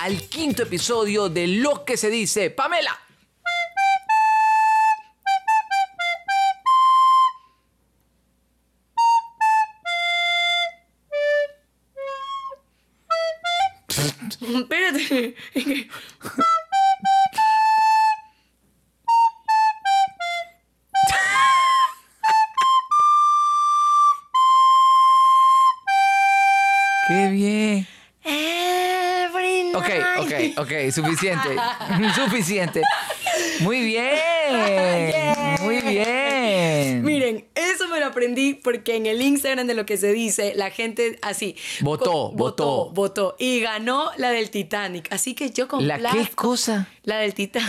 al quinto episodio de Lo que se dice. Pamela. Espérate. Ok, suficiente. suficiente. Muy bien. Muy bien. Miren, eso me lo aprendí porque en el Instagram de lo que se dice, la gente así. Votó, votó. votó. Y ganó la del Titanic. Así que yo ¿La qué cosa? La del Titanic.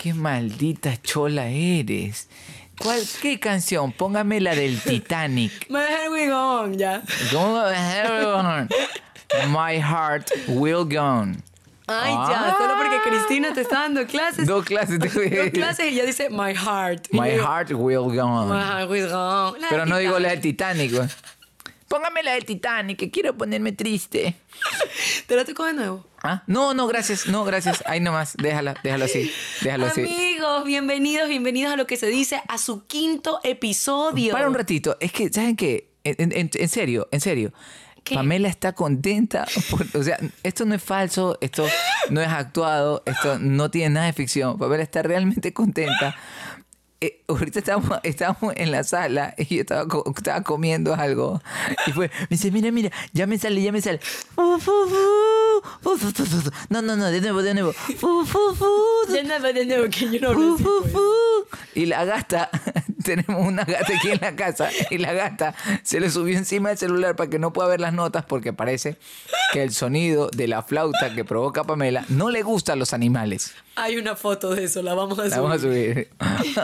Qué maldita chola eres. ¿Cuál, ¿Qué canción? Póngame la del Titanic. My head we go on, ya. My heart will go on. Ay, Ah. ya, solo porque Cristina te está dando clases. Dos clases Dos clases y ella dice my heart. My digo, heart will go on. My heart will go on. La Pero no digo la del Titanic. Póngame la del Titanic, que quiero ponerme triste. Te la tocó de nuevo. ¿Ah? No, no, gracias, no, gracias. Ahí nomás, déjala, déjalo así, déjalo así. Amigos, bienvenidos, bienvenidos a lo que se dice a su quinto episodio. Para un ratito, es que, ¿saben qué? En, en- en serio, en serio. ¿Qué? Pamela está contenta. por- o sea, esto no es falso, esto no es actuado, esto no tiene nada de ficción. Pamela está realmente contenta. Eh, ahorita estábamos, estábamos en la sala y yo estaba, estaba comiendo algo. Y fue, me dice, mira, mira, ya me sale, ya me sale. No, no, no, de nuevo, de nuevo. Fu, fu, fu. De nuevo, de nuevo, que yo no hablo así, pues. Y la gata, tenemos una gata aquí en la casa, y la gata se le subió encima del celular para que no pueda ver las notas porque parece que el sonido de la flauta que provoca Pamela no le gusta a los animales. Hay una foto de eso, la vamos a subir. La vamos a subir.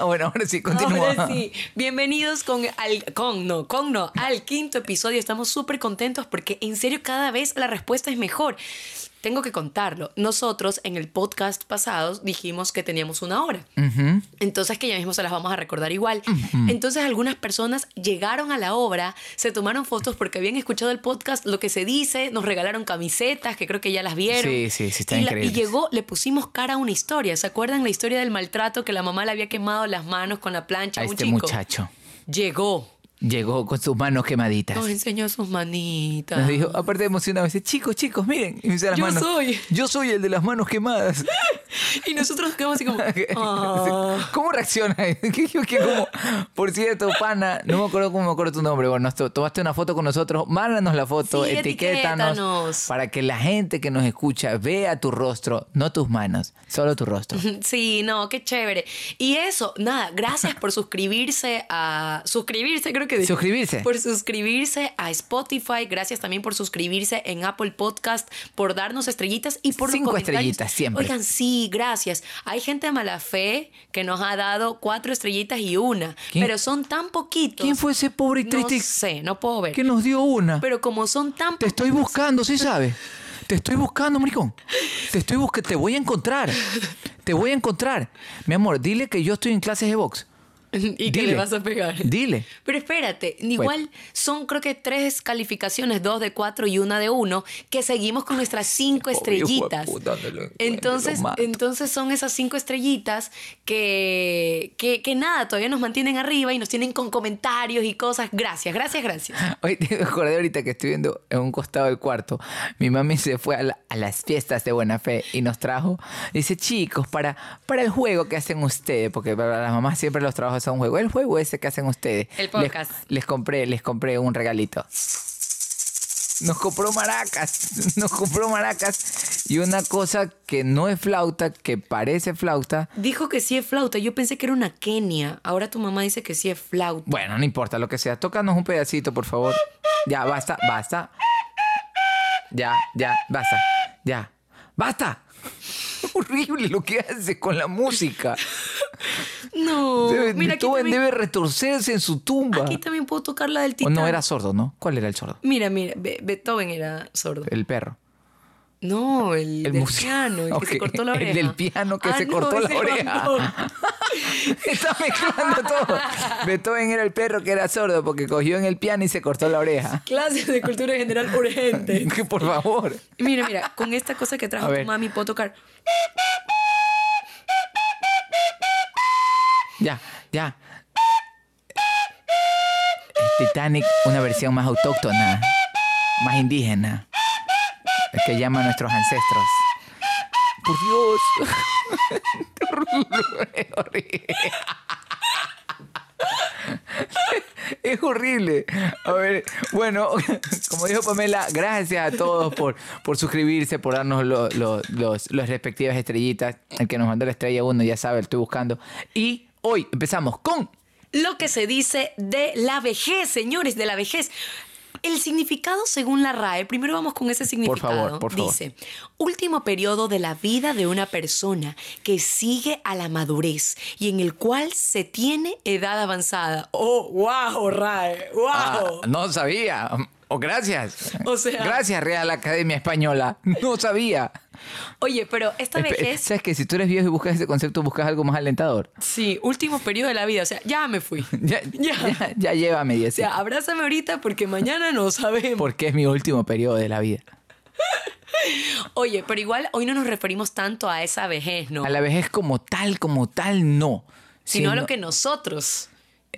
bueno, ahora sí, continúa. Ahora sí, bienvenidos con al con no, con no, al quinto episodio. Estamos súper contentos porque en serio cada vez la respuesta es mejor. Tengo que contarlo. Nosotros en el podcast pasado dijimos que teníamos una hora. Entonces que ya mismo se las vamos a recordar igual. Entonces algunas personas llegaron a la obra, se tomaron fotos porque habían escuchado el podcast, lo que se dice, nos regalaron camisetas, que creo que ya las vieron. Sí, sí, sí, están y, la- y llegó, le pusimos cara a una historia. ¿Se acuerdan la historia del maltrato que la mamá le había quemado las manos con la plancha A a un este chico? muchacho Llegó. Llegó con sus manos quemaditas. Nos enseñó sus manitas. Nos dijo, aparte de emocionado, dice, chicos, chicos, miren. Y me dice las Yo manos. soy. Yo soy el de las manos quemadas. Y nosotros nos quedamos así como. "Ah". ¿Cómo reacciona? ¿Qué- qué- qué- cómo? Por cierto, pana, no me acuerdo cómo me acuerdo tu nombre. Bueno, to- tomaste una foto con nosotros, mándanos la foto, Sí, etiquétanos, etiquétanos. para que la gente que nos escucha vea tu rostro, no tus manos, solo tu rostro. Sí, no, qué chévere. Y eso, nada, gracias por suscribirse a. Suscribirse, creo que dije. Suscribirse. Por suscribirse a Spotify. Gracias también por suscribirse en Apple Podcast, por darnos estrellitas y por Cinco estrellitas, siempre. Oigan, sí, gracias. Hay gente de mala fe que nos ha dado cuatro estrellitas y una. ¿Quién? Pero son tan poquitos. ¿Quién fue ese pobre y triste No sé, no puedo ver. que nos dio una? Pero como son tan Te estoy buscando, ¿sí sabes? Te estoy buscando, maricón. Te estoy buscando, te voy a encontrar. Te voy a encontrar. Mi amor, dile que yo estoy en clases de box. ¿Y que Dile. le vas a pegar? Dile. Pero espérate, igual son creo que tres calificaciones, dos de cuatro y una de uno, que seguimos con nuestras cinco estrellitas. puta, lo Entonces, lo entonces son esas cinco estrellitas que, que, que nada, todavía nos mantienen arriba y nos tienen con comentarios y cosas. Gracias, gracias, gracias. Hoy te acordé ahorita que estoy viendo en un costado del cuarto. Mi mami se fue a, la- a las fiestas de Buena Fe y nos trajo. Dice, chicos, para, para el juego que hacen ustedes, porque para las mamás siempre los trabajos son un juego. El juego ese que hacen ustedes. El podcast. Les, les compré, les compré un regalito. Nos compró maracas, nos compró maracas y una cosa que no es flauta, que parece flauta. Dijo que sí es flauta. Yo pensé que era una Kenia. Ahora tu mamá dice que sí es flauta. Bueno, no importa lo que sea. Tócanos un pedacito, por favor. Ya, basta, basta. Ya, ya, basta. Ya. ¡Basta! Horrible lo que hace con la música. No, Debe, mira Beethoven también, debe retorcerse en su tumba. aquí también puedo tocar la del O titán. no era sordo, ¿no? ¿Cuál era el sordo? Mira, mira, Be- Beethoven era sordo. El perro. No, el, El del piano, el que se cortó la el oreja. del piano que Ah, se no, cortó la oreja. Está mezclando todo. Beethoven era el perro que era sordo porque cogió en el piano y se cortó la oreja. Clases de cultura general urgente. Que por favor. Mira, mira, con esta cosa que trajo tu mami puedo tocar. Ya, ya. El Titanic, una versión más autóctona, más indígena, que llama a nuestros ancestros. Por Dios. Qué horrible, es horrible. Es horrible. A ver, bueno, como dijo Pamela, gracias a todos por, por suscribirse, por darnos lo- lo- los, las respectivas estrellitas. El que nos mandó la estrella uno ya sabe, lo estoy buscando. Y hoy empezamos con Lo que se dice de la vejez, señores, de la vejez. El significado según la RAE, primero vamos con ese significado. favor, por favor. Dice, último periodo de la vida de una persona que sigue a la madurez y en el cual se tiene edad avanzada. Oh, wow, RAE, wow. Ah, no sabía. O gracias. O sea- Gracias, Real Academia Española. No sabía. Oye, pero esta Espe- vejez, ¿Sabes que Si tú eres viejo y buscas ese concepto, buscas algo más alentador. sí, último periodo de la vida, o sea, ya me fui. Ya, Ya. ya, ya llévame, O sea, abrázame ahorita porque mañana no sabemos. Porque es mi último periodo de la vida. Oye, pero igual hoy no nos referimos tanto a esa vejez, ¿no? A la vejez como tal, como tal, no. Sino a lo que nosotros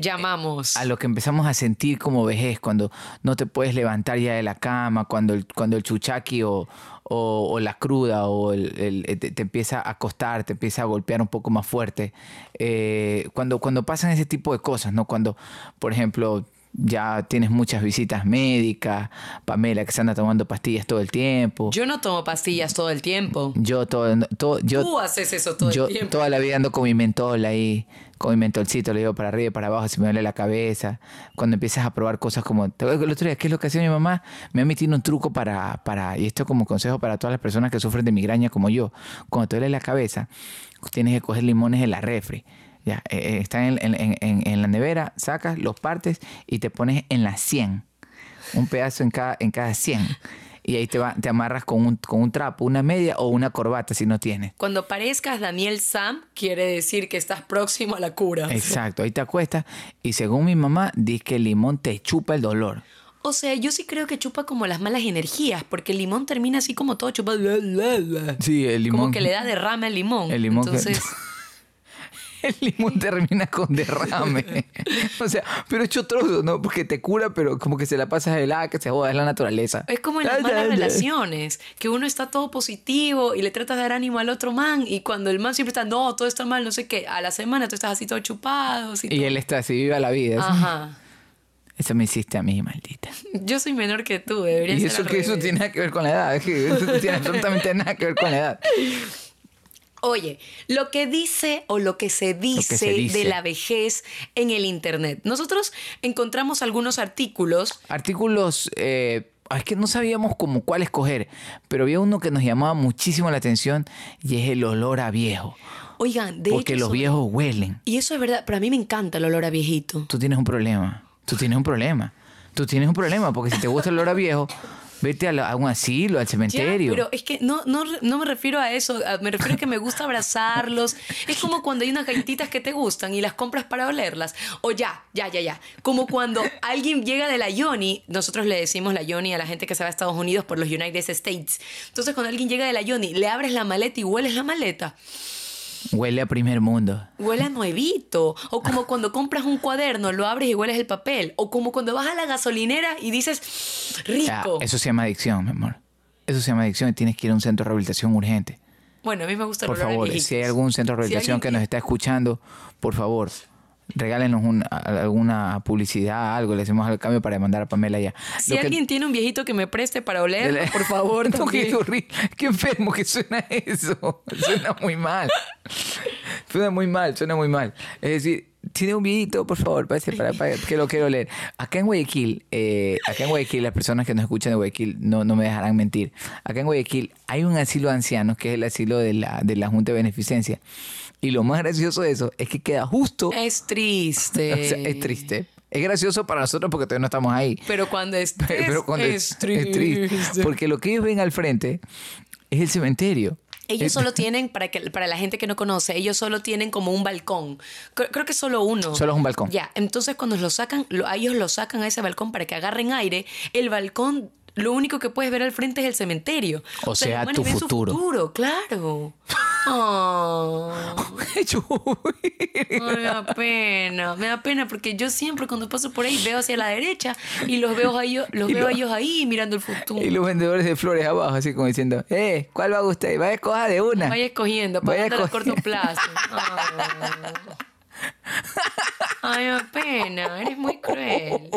llamamos. a lo que empezamos a sentir como vejez, cuando no te puedes levantar ya de la cama, cuando el, cuando el chuchaqui o, o- la cruda o el, el- te, empieza a costar, te empieza a golpear un poco más fuerte. Eh, cuando, cuando pasan ese tipo de cosas, ¿no? Cuando, por ejemplo, ya tienes muchas visitas médicas, Pamela que se anda tomando pastillas todo el tiempo. Yo no tomo pastillas todo el tiempo. Yo todo, todo yo, Tú haces eso todo yo el tiempo. toda la vida ando con mi mentol ahí, con mi mentolcito, le digo para arriba y para abajo, si me duele la cabeza. Cuando empiezas a probar cosas como, ¿te acuerdas el otro día qué es lo que hacía mi mamá? Me ha metido un truco para, para, y esto como consejo para todas las personas que sufren de migraña como yo. Cuando te duele la cabeza, tienes que coger limones de la refri. Ya, eh, eh, están en, en- en- en- la nevera, sacas, los partes y te pones en la 100. Un pedazo en cada, en cada 100. Y ahí te, va, te amarras con un, con un trapo, una media o una corbata si no tienes. Cuando parezcas Daniel Sam, quiere decir que estás próximo a la cura. Exacto, ahí te acuestas y según mi mamá, dice que el limón te chupa el dolor. O sea, yo sí creo que chupa como las malas energías, porque el limón termina así como todo chupado. Sí, el limón. Como que le da derrame al limón. El limón que- Entonces, El limón termina con derrame. o sea, pero hecho trozo, ¿no? Porque te cura, pero como que se la pasas de la que se joda, es la naturaleza. es como en las malas relaciones, que uno está todo positivo y le tratas de dar ánimo al otro man, y cuando el man siempre está, no, todo está mal, no sé qué, a la semana tú estás así todo chupado. así Y todo- él está así, viva la vida. Eso, Ajá. eso me hiciste a mí, maldita. Yo soy menor que tú, debería Y ser eso al que eso tiene nada que ver con la edad. Es que eso tiene absolutamente nada que ver con la edad. Oye, lo que dice o lo que se dice, se dice. de la vejez en el Internet. Nosotros encontramos algunos artículos. Artículos, eh, es que no sabíamos como cuál escoger, pero había uno que nos llamaba muchísimo la atención y es el olor a viejo. Oigan, de Porque hecho, los viejos huelen. Y eso es verdad, pero a mí me encanta el olor a viejito. Tú tienes un problema. Tú tienes un problema. Tú tienes un problema porque si te gusta el olor a viejo, vete a, la- a un asilo, al Ya, cementerio. pero es que no, no, no me refiero a eso, me refiero a que me gusta abrazarlos. Es como cuando hay unas galletitas que te gustan y las compras para olerlas. O ya, ya, ya, ya. Como cuando alguien llega de la Yoni, nosotros le decimos la Yoni a la gente que se va a Estados Unidos por los United States. Entonces cuando alguien llega de la Yoni, le abres la maleta y hueles la maleta. Huele a primer mundo. Huele a nuevito. O como cuando compras un cuaderno, lo abres y hueles el papel. O como cuando vas a la gasolinera y dices, Ya, rico. eso se llama adicción, mi amor. Eso se llama adicción y tienes que ir a un centro de rehabilitación urgente. Bueno, a mí me gusta Por favor, si hay algún centro de Si rehabilitación alguien que nos está escuchando, por favor, regálenos un- alguna publicidad, algo, le hacemos al cambio para mandar a Pamela ya. Si Lo que- alguien tiene un viejito que me preste para oler, por favor, no, qué qué enfermo que suena eso. Suena muy mal. Suena muy mal, suena muy mal. Es decir, tiene un viejito, por favor, parece para, para- que lo quiero leer. Acá en Guayaquil, eh, acá en Guayaquil, las personas que nos escuchan de Guayaquil no, no me dejarán mentir. Acá en Guayaquil hay un asilo de ancianos que es el asilo de la, de la Junta de Beneficencia. Y lo más gracioso de eso es que queda justo. Es triste. O sea, es triste. Es gracioso para nosotros porque todavía no estamos ahí. Pero cuando estés, Pero cuando es, es, triste. es triste. Porque lo que ellos ven al frente es el cementerio. Ellos solo tienen, para, que, para la gente que no conoce, ellos solo tienen como un balcón. Creo, creo que solo uno. Solo es un balcón. Ya, entonces cuando lo sacan, lo- a ellos lo sacan a ese balcón para que agarren aire. El balcón, lo único que puedes ver al frente es el cementerio. O sea, tu futuro. Su futuro, claro. Oh. Ay, me da pena, me da pena porque yo siempre cuando paso por ahí veo hacia la derecha y los veo a ellos, los Y veo lo- a ellos ahí mirando el futuro. y los vendedores de flores abajo, así como diciendo, eh, ¿cuál va a usted? Vaya a escoja de una. Vaya escogiendo, pagando a corto plazo. Ay, pena, eres muy cruel.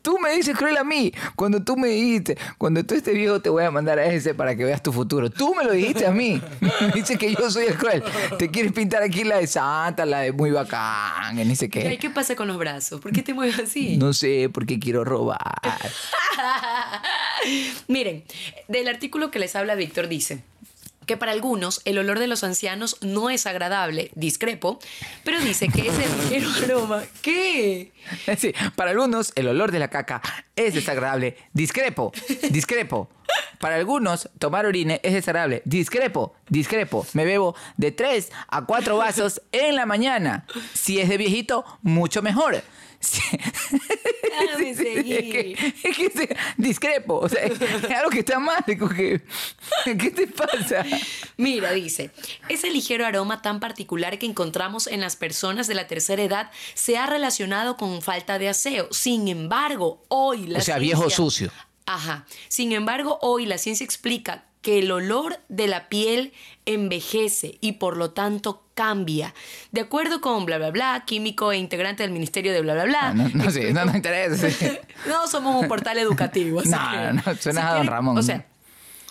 Tú me dices cruel a mí. Cuando tú me dijiste, cuando tú estés viejo te voy a mandar a ese para que veas tu futuro. Tú me lo dijiste a mí. Me dices que yo soy el cruel. Te quieres pintar aquí la de Santa, la de muy bacán, ni sé qué. ¿qué pasa con los brazos? ¿Por qué te mueves así? No sé, porque quiero robar. Miren, del artículo que les habla Víctor dice que para algunos el olor de los ancianos no es agradable, discrepo, pero dice que es el ligero aroma. ¿Qué? Sí, para algunos el olor de la caca es desagradable. Discrepo, discrepo. Para algunos tomar orine es desagradable. Discrepo, discrepo. Me bebo de 3 a 4 vasos en la mañana. Si es de viejito, mucho mejor. Déjame Es que, seguir. es que discrepo. O sea, es algo que está mal. que- ¿Qué te pasa? Mira, dice, ese ligero aroma tan particular que encontramos en las personas de la tercera edad se ha relacionado con falta de aseo. Sin embargo, hoy la O sea, viejo sucio. Ajá. Sin embargo, hoy la ciencia explica que el olor de la piel envejece y por lo tanto cambia. De acuerdo con bla bla bla, químico e integrante del Ministerio de bla bla bla. Ah, no, no sé, no nos interesa. sí. No somos un portal educativo. No, que, no, suena a don Ramón. O sea,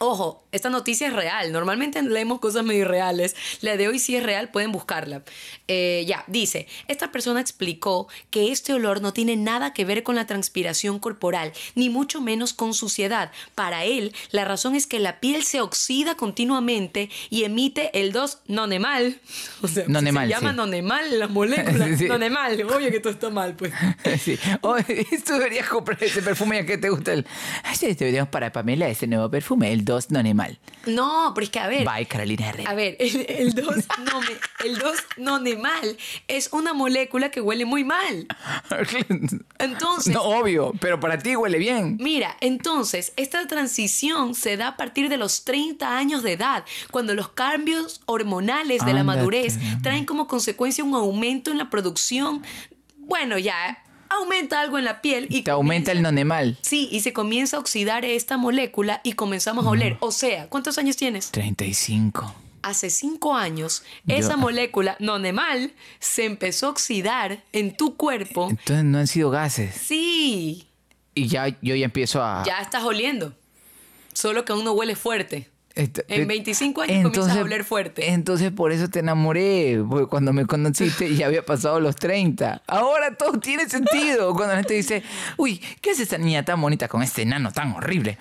ojo, esta noticia es real. Normalmente leemos cosas medio irreales. La de hoy sí es real, pueden buscarla. Eh, ya, dice, esta persona explicó que este olor no tiene nada que ver con la transpiración corporal, ni mucho menos con suciedad. Para él, la razón es que la piel se oxida continuamente y emite el 2 nonemal. O sea, se llama sí. nonemal las moléculas. Sí. Nonemal, obvio que todo está mal, pues. Sí. Oye, tú deberías comprar ese perfume ya que te gusta el. Ay, sí, deberíamos para Pamela ese nuevo perfume, el 2 Nonemal. No, pero es que a ver. Bye, Carolina A Herrera. ver, el, el 2 el 2 nonemal es una molécula que huele muy mal. Entonces, No, obvio, pero para ti huele bien. Mira, entonces, esta transición se da a partir de los 30 años de edad, cuando los cambios hormonales de la madurez traen como consecuencia un aumento en la producción. Bueno, ya aumenta algo en la piel y Te aumenta el Nonemal. Sí, y se comienza a oxidar esta molécula y comenzamos a oler. O sea, ¿cuántos años tienes? 35. Hace cinco años, Yo- esa molécula nonemal se empezó a oxidar en tu cuerpo. Entonces no han sido gases. Sí, Y ya yo ya empiezo a. ya estás oliendo. Solo que aún no huele fuerte. Esto- En eh, 25 años comienzas a oler fuerte. Entonces por eso te enamoré, porque cuando me conociste ya había pasado los 30. Ahora todo tiene sentido. Cuando la gente dice, uy, ¿qué hace esta niña tan bonita con este enano tan horrible?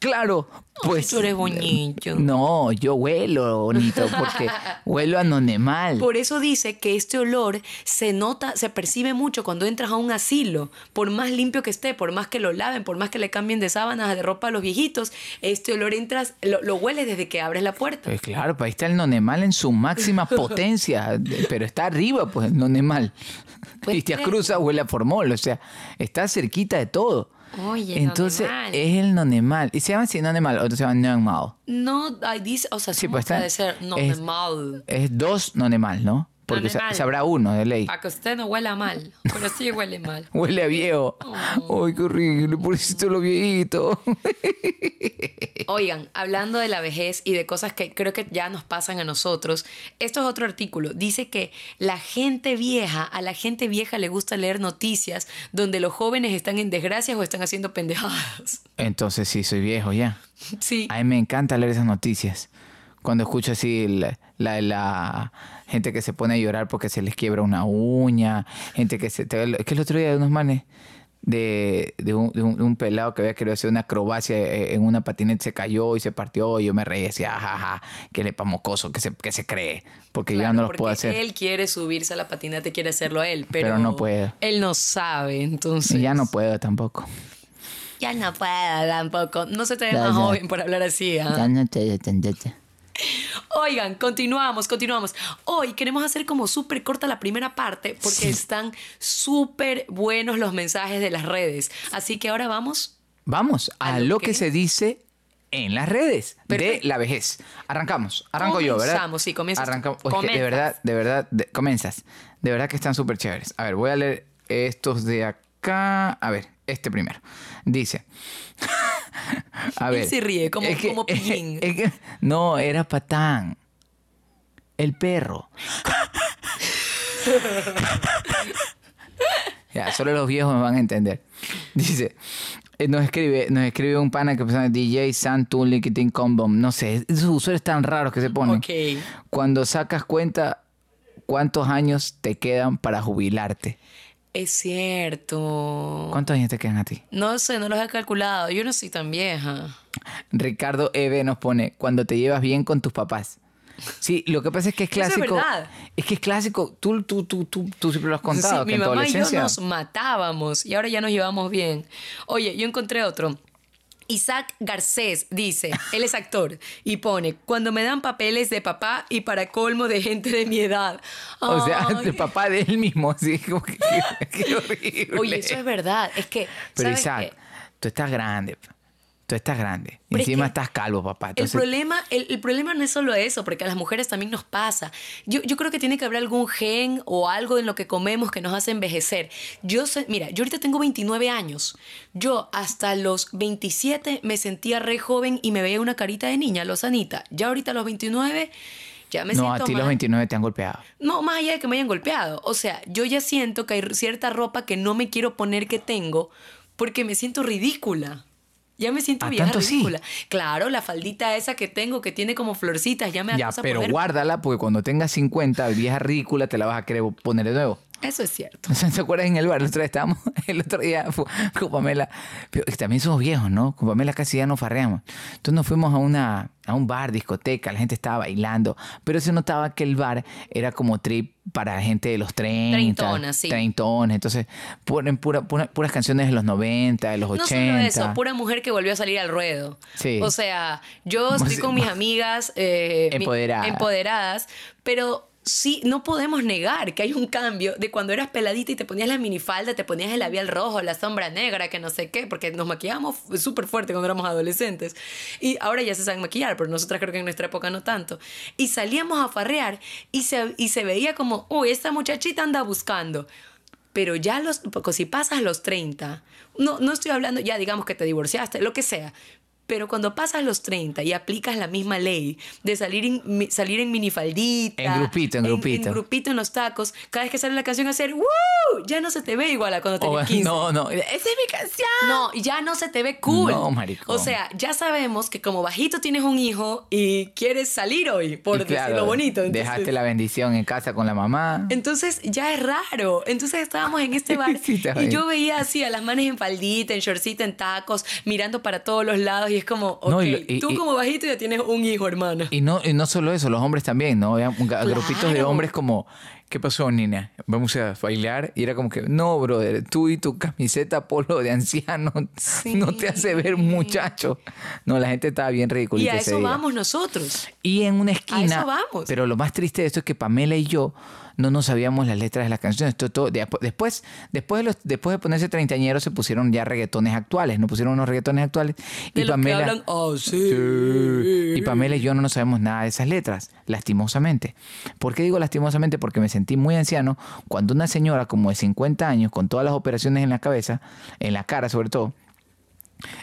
Claro, pues... tú eres bonito. No, yo huelo bonito porque huelo a nonemal. Por eso dice que este olor se nota, se percibe mucho cuando entras a un asilo. Por más limpio que esté, por más que lo laven, por más que le cambien de sábanas, de ropa a los viejitos, este olor entras, lo, lo hueles desde que abres la puerta. Pues claro, pues ahí está el nonemal en su máxima potencia, pero está arriba, pues el nonemal. Pues Cristian. Cruz huele a formol, o sea, está cerquita de todo. Oye, Entonces nonemal. es el nonemal. ¿Y se llama así nonemal o se llama nonemal? No, dice, o sea, Sí, pues puede ser es- normal. Es dos nonemal, ¿no? Porque sa- sabrá uno de ley. Para que usted no huela mal, pero sí huele mal. Huele a viejo. Oh. Ay, qué horrible, pobrecito lo viejito. Oigan, hablando de la vejez y de cosas que creo que ya nos pasan a nosotros, esto es otro artículo. Dice que la gente vieja, a la gente vieja le gusta leer noticias donde los jóvenes están en desgracias o están haciendo pendejadas. Entonces sí, soy viejo ya. Sí. A mí me encanta leer esas noticias. Cuando escucho así la, la, la gente que se pone a llorar porque se les quiebra una uña, gente que se... te- Es que el otro día de unos manes de, de, un, de un- de un pelado que había querido hacer una acrobacia eh, en una patineta, se cayó y se partió y yo me reí y decía, jaja, que le pamocoso, que se, que se cree, porque yo ya Claro, no los puedo hacer. Él quiere subirse a la patineta, quiere hacerlo él, pero, Pero no puede. Él no sabe, entonces. Y ya no puedo tampoco. Ya no puedo tampoco. No se te ve más joven por hablar así. ¿ah? Ya no te- ya, ya. Oigan, continuamos, continuamos. Hoy queremos hacer como súper corta la primera parte porque Sí. están súper buenos los mensajes de las redes. Así que ahora vamos. Vamos a, A lo que- que se dice en las redes Perfecto. de la vejez. Arrancamos. Arranco yo, ¿verdad? Comenzamos, sí, comienzas tú. Arrancamos. Oye, de verdad, de verdad, de- comienzas. De verdad que están súper chéveres. A ver, voy a leer estos de acá. A ver, este primero. Dice. A Él ver. se ríe, como- es que- como pillín. es que- no, era Patán. El perro. Ya, solo los viejos me van a entender. Dice, eh, nos escribe, nos escribe un pana que pone DJ Santu Liquitin Combom. No sé, esos usuarios tan raros que se ponen. Ok. Cuando sacas cuenta cuántos años te quedan para jubilarte. Es cierto. ¿Cuántos años te quedan a ti? No sé, no los he calculado. Yo no soy tan vieja. Ricardo Eve nos pone, cuando te llevas bien con tus papás. Sí, lo que pasa es que es Eso es clásico. verdad. es que es clásico. Tú, tú, tú, tú, tú siempre lo has contado. Sí, que mi en tu mamá y yo adolescencia. nos matábamos y ahora ya nos llevamos bien. Oye, yo encontré otro. Isaac Garcés dice, él es actor, y pone, cuando me dan papeles de papá y para colmo de gente de mi edad. O sea, Ay. de papá de él mismo, así como que qué horrible. Oye, eso es verdad. Es que, Pero ¿sabes Isaac, qué? tú estás grande. Tú estás grande. Pero es Encima que estás calvo, papá. El Entonces, problema, el, el problema no es solo eso, porque a las mujeres también nos pasa. Yo, yo creo que tiene que haber algún gen o algo en lo que comemos que nos hace envejecer. Yo sé, mira, yo ahorita tengo 29 años. Yo hasta los 27 me sentía re joven y me veía una carita de niña, lozanita. Ya ahorita a los 29 ya me no, a ti los mal. 29 te han golpeado. No, más allá de que me hayan golpeado. O sea, yo ya siento que hay cierta ropa que no me quiero poner que tengo porque me siento ridícula. Ya me siento ¿Ah, vieja ridícula. Claro, la faldita esa que tengo que tiene como florcitas, ya me da Ya, cosa pero poner- guárdala porque cuando tengas 50, vieja ridícula, te la vas a querer poner de nuevo. Eso es cierto. ¿Se acuerdan en el bar? El otro día estábamos, el otro día fu- con Pamela. Pero también somos viejos, ¿no? Con Pamela casi ya nos farreamos. Entonces nos fuimos a una a un bar, discoteca, la gente estaba bailando, pero se notaba que el bar era como trip para gente de los 30, Treintonas, sí. treintones. Entonces ponen pura- pura- puras canciones de los 90, de los 80. No solo eso, pura mujer que volvió a salir al ruedo. Sí. O sea, yo estoy con mis amigas eh, Empoderadas. empoderadas, pero sí, no podemos negar que hay un cambio de cuando eras peladita y te ponías la minifalda, te ponías el labial rojo, la sombra negra, que no sé qué, porque nos maquillábamos súper fuerte cuando éramos adolescentes. Y ahora ya se saben maquillar, pero nosotras creo que en nuestra época no tanto. Y salíamos a farrear y se, y se veía como, uy, esta muchachita anda buscando. Pero ya los, porque si pasas los 30, no, no estoy hablando, ya digamos que te divorciaste, lo que sea. Pero cuando pasas los 30 y aplicas la misma ley de salir en, mi- salir en minifaldita. En grupito, en grupito. En, grupito en los tacos. Cada vez que sale la canción hacer ¡Woo! Ya no se te ve igual a cuando tenías 15. no, no, esa es mi canción. No, ya no se te ve cool. No, maricón. O sea, ya sabemos que como bajito tienes un hijo y quieres salir hoy, por claro, decirlo bonito. Entonces, Dejaste la bendición en casa con la mamá. entonces ya es raro. Entonces estábamos en este bar Sí, y yo veía así a las manes en faldita, en shortcita, en tacos, mirando para todos los lados y es como, ok, No, y y- tú y- como bajito ya tienes un hijo, hermana. Y no, y no solo eso, los hombres también, ¿no? Había grupitos de hombres como, ¿qué pasó, niña? Vamos a bailar. Y era como que, no, brother, tú y tu camiseta polo de anciano no te hace ver muchacho. No, la gente estaba bien y ridícula a ese eso día. vamos nosotros. Y en una esquina. eso vamos. Pero lo más triste de esto es que Pamela y yo no nos sabíamos las letras de las canciones. Todo, de- después, después, de los, después de ponerse treintañeros se pusieron ya reggaetones actuales, no pusieron unos reggaetones actuales. De y los Pamela, que hablan, oh. Sí. Y Pamela y yo no nos sabemos nada de esas letras, lastimosamente. ¿Por qué digo lastimosamente? Porque me sentí muy anciano cuando una señora como de 50 años, con todas las operaciones en la cabeza, en la cara sobre todo,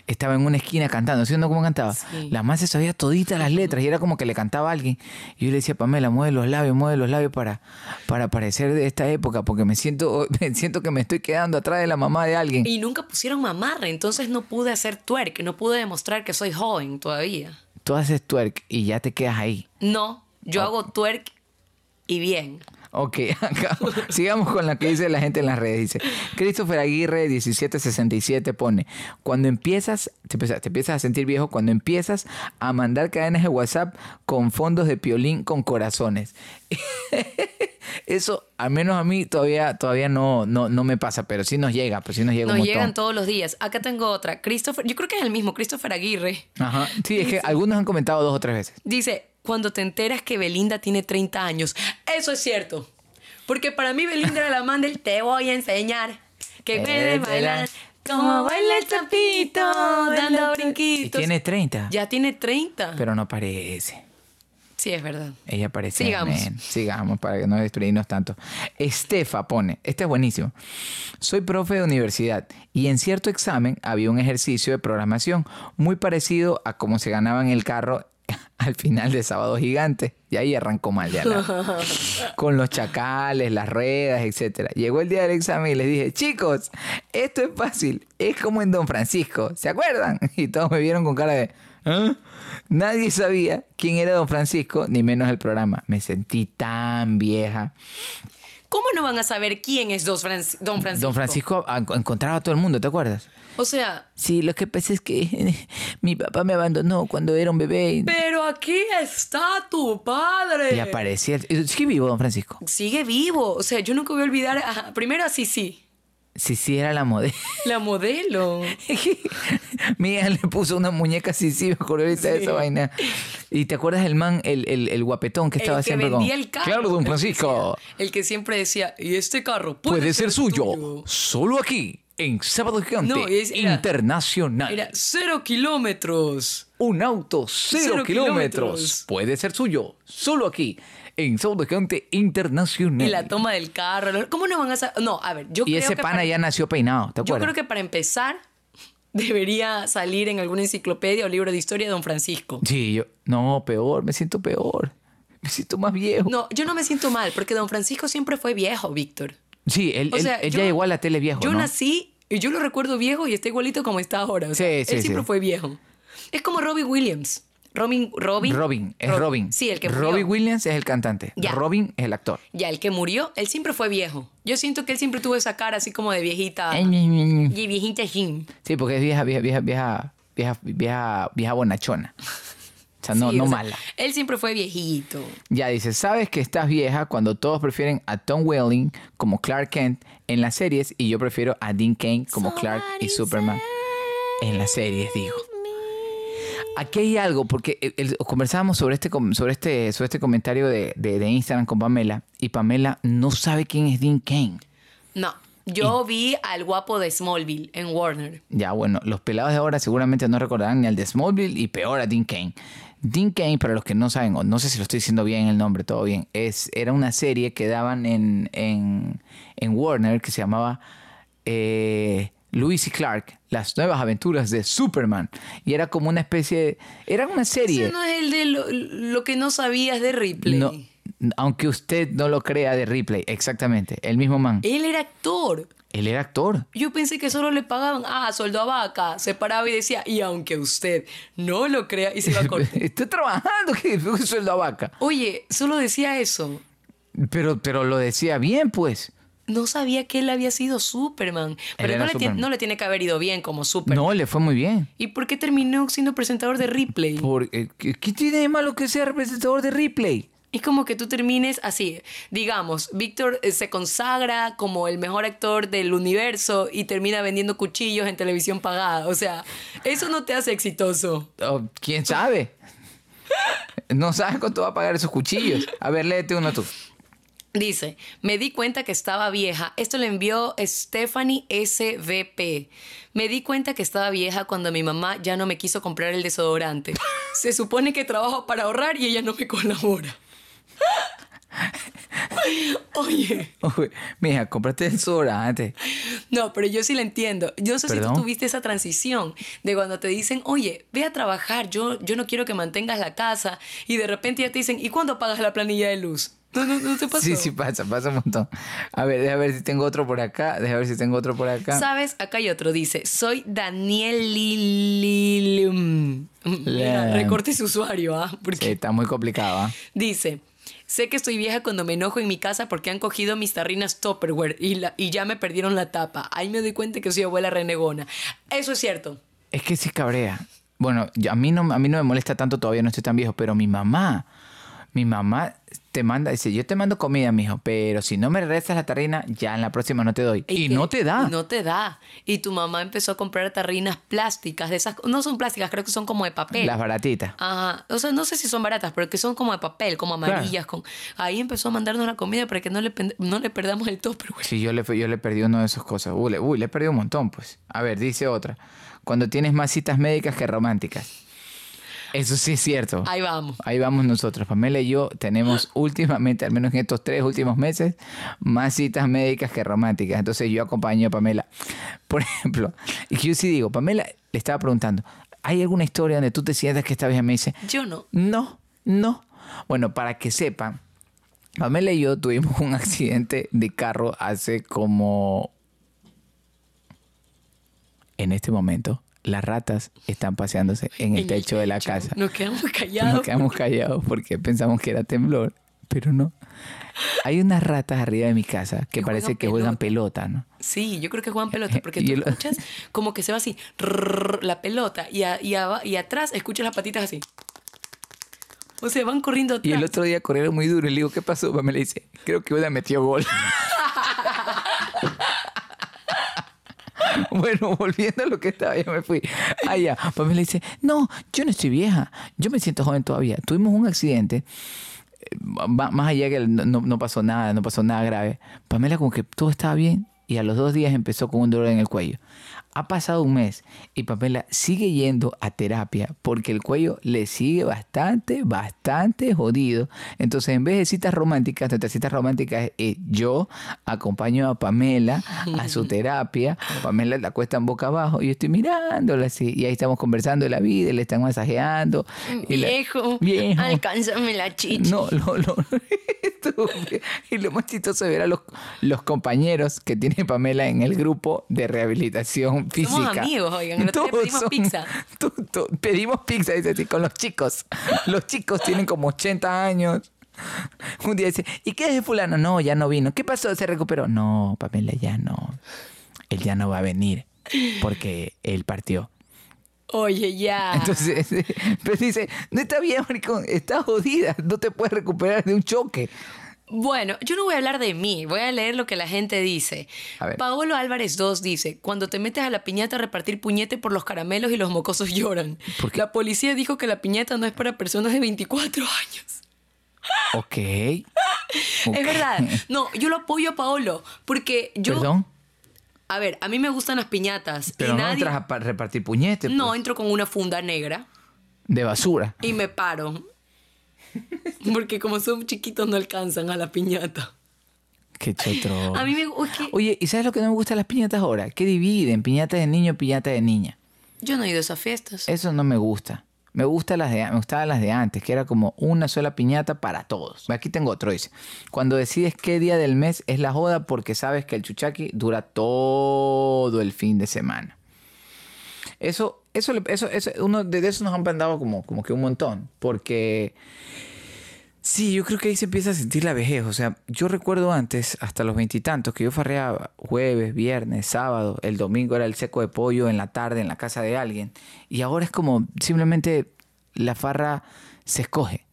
estaba en una esquina cantando, ¿sí no cómo cantaba? Sí. La más se sabía toditas las letras y era como que le cantaba a alguien. Y yo le decía, Pamela, mueve los labios, mueve los labios para, para parecer de esta época, porque me siento, me siento que me estoy quedando atrás de la mamá de alguien. Y nunca pusieron mamarra, entonces no pude hacer twerk, no pude demostrar que soy joven todavía. Tú haces twerk y ya te quedas ahí. No, yo Oh. hago twerk y bien. Ok, acá, sigamos con la que dice la gente en las redes. Dice, Christopher Aguirre 1767 pone, cuando empiezas, te empiezas, te empiezas a sentir viejo, cuando empiezas a mandar cadenas de WhatsApp con fondos de piolín con corazones. Eso, al menos a mí, todavía, todavía no, no, no me pasa, pero sí nos llega, pero sí nos llega un Nos montón. llegan todos los días. Acá tengo otra. Christopher, yo creo que es el mismo, Christopher Aguirre. Ajá. Sí, es que algunos han comentado dos o tres veces. Dice, cuando te enteras que Belinda tiene 30 años. Eso es cierto. Porque para mí Belinda era la man del te voy a enseñar que puede bailar como baila el chapito dando Y brinquitos. tiene 30, Ya tiene 30. pero no parece. Sí, es verdad. Ella parece. Sigamos. Sigamos para que no destruirnos tanto. Estefa pone, este es buenísimo. Soy profe de universidad y en cierto examen había un ejercicio de programación muy parecido a cómo se ganaba en el carro al final de Sábado Gigante. Y ahí arrancó mal ya. la- Con los chacales, las ruedas, etcétera. Llegó el día del examen y les dije, chicos, esto es fácil. Es como en Don Francisco. ¿Se acuerdan? Y todos me vieron con cara de... ¿Ah? Nadie sabía quién era Don Francisco, ni menos el programa. Me sentí tan vieja. ¿Cómo no van a saber quién es Don Francisco? Don Francisco. Encontraba a todo el mundo, ¿te acuerdas? O sea, Sí, lo que pasa es que mi papá me abandonó cuando era un bebé pero aquí está tu padre. y aparecía. Sí, vivo, Don Francisco. Sigue vivo. O sea, yo nunca voy a olvidar. a- primero a Sisi, sí, era la modelo. la modelo. Hija le puso una muñeca así, sí, me acuerdo ahorita de esa vaina. ¿Y te acuerdas del man, el, el, el guapetón que estaba el que siempre vendía con... el carro. Claro, don el que Francisco. decía- El que siempre decía, y este carro puede, Puede ser suyo, solo aquí, en Sábado Gigante No, es- era- Internacional. Era cero kilómetros. Un auto cero, Cero kilómetros. kilómetros. Puede ser suyo, solo aquí, en Sábado Gigante Internacional. Y la toma del carro. ¿Cómo no van a saber? No, a ver, yo Y creo ese que pana para- ya nació peinado, ¿te Yo acuerdas? creo que para empezar debería salir en alguna enciclopedia o libro de historia de Don Francisco. Sí, yo... No, peor, me siento peor. Me siento más viejo. No, yo no me siento mal porque Don Francisco siempre fue viejo, Víctor. Sí, él, O sea, él yo- ya llegó a la tele viejo, Yo ¿no? nací y yo lo recuerdo viejo y está igualito como está ahora. O sea, Sí, sí, él siempre sí. fue viejo. Es como Robbie Williams. Robin, Robin. Robin, es Ro- Robin. Sí, el que murió. Robin Williams es el cantante. Ya. Robin es el actor. Ya, el que murió, él siempre fue viejo. Yo siento que él siempre tuvo esa cara así como de viejita. Sí, Y viejita Jim. porque es vieja, vieja, vieja, vieja, vieja, vieja, vieja bonachona. No, Sí, no sea, mala. Él siempre fue viejito. Ya dice, sabes que estás vieja cuando todos prefieren a Tom Welling como Clark Kent en las series y yo prefiero a Dean Kane como Clark y Superman en las series, digo. Aquí hay algo, porque el- el- conversábamos sobre este, sobre este, sobre este comentario de, de- de Instagram con Pamela y Pamela no sabe quién es Dean Kane. No, yo vi al guapo de Smallville en Warner. Ya, bueno, los pelados de ahora seguramente no recordarán ni al de Smallville y peor a Dean Kane. Dean Kane, para los que no saben, o no sé si lo estoy diciendo bien el nombre, todo bien, es, era una serie que daban en, en, en Warner que se llamaba eh, Lewis y Clark, las nuevas aventuras de Superman. Y era como una especie de... Era una serie. Ese no es el de lo, lo que no sabías de Ripley. No, aunque usted no lo crea de Ripley, exactamente, el mismo man. Él era actor. Él era actor. Yo pensé que solo le pagaban, ah, sueldo a vaca. Se paraba y decía, y aunque usted no lo crea, y se iba a corte. Estoy trabajando, que sueldo a vaca. Oye, solo decía eso. Pero, pero lo decía bien, pues. No sabía que él había sido Superman. Pero no le, tiene, Superman. no le tiene que haber ido bien como Superman. No, le fue muy bien. ¿Y por qué terminó siendo presentador de Ripley? Por, eh, ¿qué, tiene de malo que sea representador de Ripley? Es como que tú termines así. Digamos, Víctor eh, se consagra como el mejor actor del universo y termina vendiendo cuchillos en televisión pagada. O sea, eso no te hace exitoso. Oh, ¿Quién sabe? No sabes cuánto va a pagar esos cuchillos. A ver, léete uno tú. Dice, me di cuenta que estaba vieja. Esto le envió Stephanie SVP. Me di cuenta que estaba vieja cuando mi mamá ya no me quiso comprar el desodorante. Se supone que trabajo para ahorrar y ella no me colabora. Oye, Uy, Mija, cómprate el desodorante. no, pero yo sí la entiendo. Yo no sé si tú tuviste esa transición de cuando te dicen, oye, ve a trabajar, yo, yo no quiero que mantengas la casa, y de repente ya te dicen, ¿y cuándo pagas la planilla de luz? No, no, no te pasó. Sí, sí, pasa, pasa un montón. A ver, déjame ver si tengo otro por acá. Déjame ver si tengo otro por acá. ¿Sabes? Acá hay otro. Dice, soy Daniel Lilium. Recorte su usuario, ¿ah? Porque está muy complicado, ¿ah? dice, sé que estoy vieja cuando me enojo en mi casa porque han cogido mis tarrinas Tupperware y, ya me perdieron la tapa. Ahí me doy cuenta que soy abuela renegona. Eso es cierto. Es que sí cabrea. Bueno, a mí, no, a mí no me molesta tanto, todavía no estoy tan viejo, pero mi mamá, Mi mamá te manda, dice, yo te mando comida, mijo, pero si no me regresas la tarrina, ya en la próxima no te doy. Y, que- no te da. no te da. Y tu mamá empezó a comprar tarrinas plásticas, de esas, no son plásticas, creo que son como de papel. Las baratitas. Ajá, o sea, no sé si son baratas, pero que son como de papel, como Claro. amarillas. Con... Ahí empezó a mandarnos la comida para que no le, no le perdamos el topper, güey. Sí, yo le, yo le perdí una de esas cosas. Uy le, uy, le he perdido un montón, pues. A ver, dice otra. Cuando tienes más citas médicas que románticas. Eso sí es cierto. Ahí vamos. Ahí vamos nosotros. Pamela y yo tenemos últimamente, al menos en estos tres últimos meses, más citas médicas que románticas. Entonces yo acompaño a Pamela. Por ejemplo, y yo sí digo, Pamela le estaba preguntando, ¿hay alguna historia donde tú te sientas que esta vieja me dice, Yo no. no, no? Bueno, para que sepan, Pamela y yo tuvimos un accidente de carro hace como... En este momento, las ratas están paseándose en el En techo de la casa. Nos quedamos Nos callados. quedamos callados porque pensamos que era temblor, pero no. Hay unas ratas arriba de mi casa que Que parece que juegan pelota, ¿no? Sí, yo creo que juegan pelota, porque tú escuchas como que se va así, la pelota, y, a- y, aba- y atrás escuchas las patitas así. O sea, van corriendo atrás. Y el otro día corrieron muy duro y le digo, ¿qué pasó? Me le dice, creo que una metió gol. bueno, volviendo a lo que estaba, ya me fui. Allá, Pamela dice, no, yo no estoy vieja, yo me siento joven todavía. Tuvimos un accidente, eh, más allá que no- no pasó nada, no pasó nada grave. Pamela como que todo estaba bien y a los dos días empezó con un dolor en el cuello. Ha pasado un mes y Pamela sigue yendo a terapia porque el cuello le sigue bastante, bastante jodido. Entonces, en vez de citas románticas, nuestras citas románticas es eh, yo acompaño a Pamela a su terapia. Pamela la cuesta en boca abajo y yo estoy mirándola así. Y ahí estamos conversando de la vida, y le están masajeando. y la- Viejo, Viejo. alcánzame la chicha. no, no, no. Y lo más chistoso es ver a los, los compañeros que tiene Pamela en el grupo de rehabilitación física. amigos, oigan, el otro pedimos son- pizza. pedimos pizza, dice así, con los chicos. Los chicos tienen como 80 años. Un día dice, ¿y qué es de fulano? No, ya no vino. ¿Qué pasó? ¿Se recuperó? No, Pamela ya no. Él ya no va a venir porque él partió. Oye, ya. Entonces, pero dice, no está bien, maricón, está jodida, no te puedes recuperar de un choque. Bueno, yo no voy a hablar de mí, voy a leer lo que la gente dice. Paolo Álvarez 2 dice, cuando te metes a la piñata a repartir puñete por los caramelos y los mocosos lloran. La policía dijo que la piñata no es para personas de 24 años. Ok. Es verdad. No, yo lo apoyo a Paolo, porque yo... Perdón, A ver, a mí me gustan las piñatas. pero y no nadie... entras a pa- repartir puñetes No, pues, entro con una funda negra de basura. y me paro. Porque como son chiquitos no alcanzan a la piñata. Qué chotro. A mí me gusta... Oye, ¿y sabes lo que no me gusta de las piñatas ahora? Que dividen piñata de niño, piñata de niña. Yo no he ido a esas fiestas. Eso no me gusta. Me gusta las de me gustaban las de antes, que era como una sola piñata para todos. Aquí tengo otro, dice. Cuando decides qué día del mes es la joda porque sabes que el chuchaqui dura todo el fin de semana. Eso, eso, eso, uno de de eso nos han mandado como, como que un montón. Porque sí, yo creo que ahí se empieza a sentir la vejez. O sea, yo recuerdo antes, hasta los veintitantos, que yo farreaba jueves, viernes, sábado, el domingo era el seco de pollo en la tarde en la casa de alguien. Y ahora es como simplemente la farra se escoge.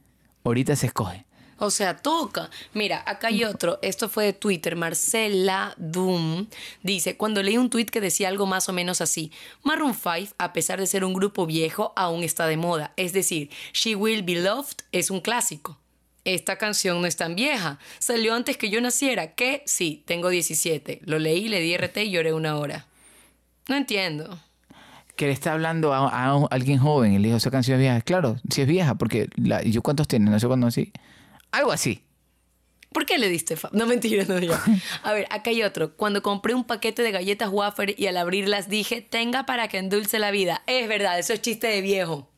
Ahorita se escoge. O sea, toca. Mira, acá hay otro. Esto fue de Twitter. Marcela Doom dice: Cuando leí un tweet que decía algo más o menos así: Maroon 5, a pesar de ser un grupo viejo, aún está de moda. Es decir, She Will Be Loved es un clásico. Esta canción no es tan vieja. Salió antes que yo naciera. ¿Qué? Sí, tengo 17. Lo leí, le di RT y lloré una hora. No entiendo. Que le está hablando a, alguien joven y le dijo, esa canción es vieja. Claro, si es vieja, porque la, ¿y yo cuántos tiene? No sé cuándo así. Algo así. ¿Por qué le diste fa? No, mentira, no ya. A ver, acá hay otro. Cuando compré un paquete de galletas wafer y al abrirlas dije, tenga para que endulce la vida. Es verdad, eso es chiste de viejo.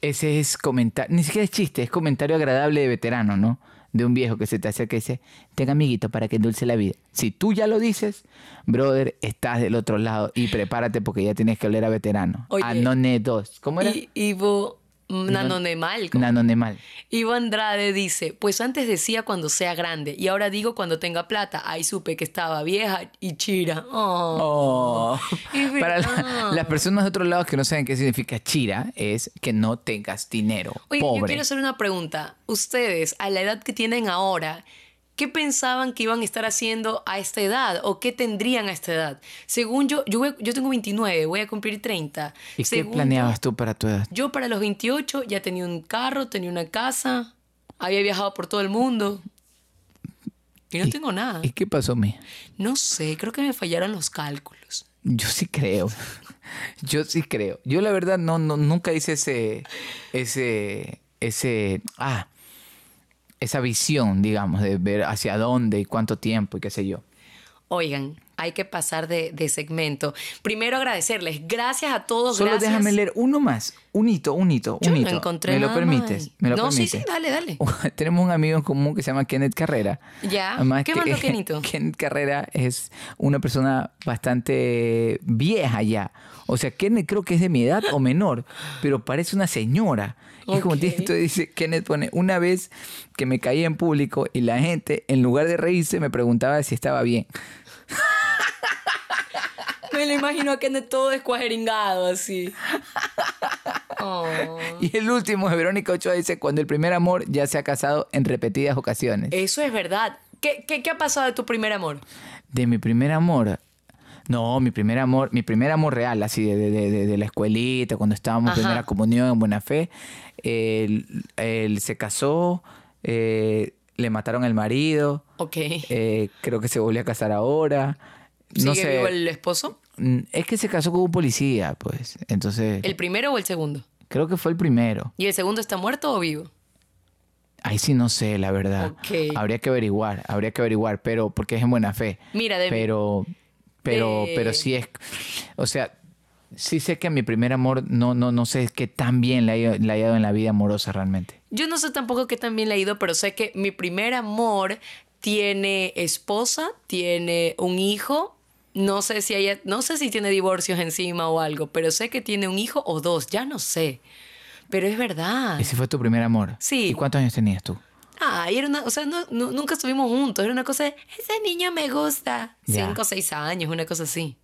Ese es comentario, ni siquiera es chiste, es comentario agradable de veterano, ¿no? De un viejo que se te acerca y dice, tenga amiguito para que endulce la vida. Si tú ya lo dices, brother, estás del otro lado y prepárate porque ya tienes que oler a veterano. Oye. a None 2. ¿Cómo era? Y Ivo, Nanonemal. Nanonemal. Ivo Andrade dice, pues antes decía cuando sea grande y ahora digo cuando tenga plata. Ahí supe que estaba vieja y chira. Oh. Oh. Para la- las personas de otros lados que no saben qué significa chira, es que no tengas dinero. Oye, yo pobre. quiero hacer una pregunta. Ustedes, a la edad que tienen ahora, ¿qué pensaban que iban a estar haciendo a esta edad? ¿O qué tendrían a esta edad? Según yo, yo, voy- yo tengo 29, voy a cumplir 30. ¿Y qué planeabas tú para tu edad? Yo, para los 28 ya tenía un carro, tenía una casa, había viajado por todo el mundo. Y no tengo nada. ¿Y qué pasó, mi? No sé, creo que me fallaron los cálculos. Yo sí creo. Yo sí creo. Yo la verdad no, no nunca hice ese ese ese ah esa visión, digamos, de ver hacia dónde y cuánto tiempo y qué sé yo. Oigan, hay que pasar de, de segmento. Primero agradecerles. Gracias a todos. Solo gracias. déjame leer uno más, un hito, un hito, Yo un no hito. encontré ¿Me lo permites? más. ¿Me lo No, sí, permites? sí, dale, dale. Tenemos un amigo en común que se llama Kenneth Carrera. Ya. Además ¿Qué mandó? Kenneth Carrera es una persona bastante vieja ya. O sea, Kenneth creo que es de mi edad o menor, pero parece una señora. Y como entonces dice, Kenneth pone, una vez que me caí en público y la gente, en lugar de reírse, me preguntaba si estaba bien. Me lo imagino a Kenneth todo descuajeringado así. Oh. Y el último de Verónica Ochoa dice, cuando el primer amor ya se ha casado en repetidas ocasiones. Eso es verdad. ¿Qué, qué, qué ha pasado de tu primer amor? De mi primer amor. No, mi primer amor, mi primer amor real, así de, de, de- de la escuelita, cuando estábamos en primera comunión en Buena Fe. Él, él se casó, eh, le mataron al marido, Ok. eh, creo que se volvió a casar ahora. No ¿Sigue sé. vivo el esposo? Mm, Es que se casó con un policía, pues. Entonces, ¿El primero o el segundo? creo que fue el primero. ¿Y el segundo está muerto o vivo? Ahí sí no sé, la verdad. Ok. Habría que averiguar, habría que averiguar, pero porque es en buena fe. Mira, de- Pero, pero, de- pero sí es, o sea, sí sé que a mi primer amor no, no, no sé qué tan bien le ha, ido, le ha ido en la vida amorosa realmente. Yo no sé tampoco qué tan bien le ha ido, pero sé que mi primer amor tiene esposa, tiene un hijo. No sé si ella, no sé si tiene divorcios encima o algo, pero sé que tiene un hijo o dos, ya no sé. Pero es verdad. Ese fue tu primer amor. Sí. ¿Y cuántos años tenías tú? Ah, y era una, o sea, no- no- nunca estuvimos juntos, era una cosa de, ese niño me gusta. Ya. Cinco o seis años, una cosa así.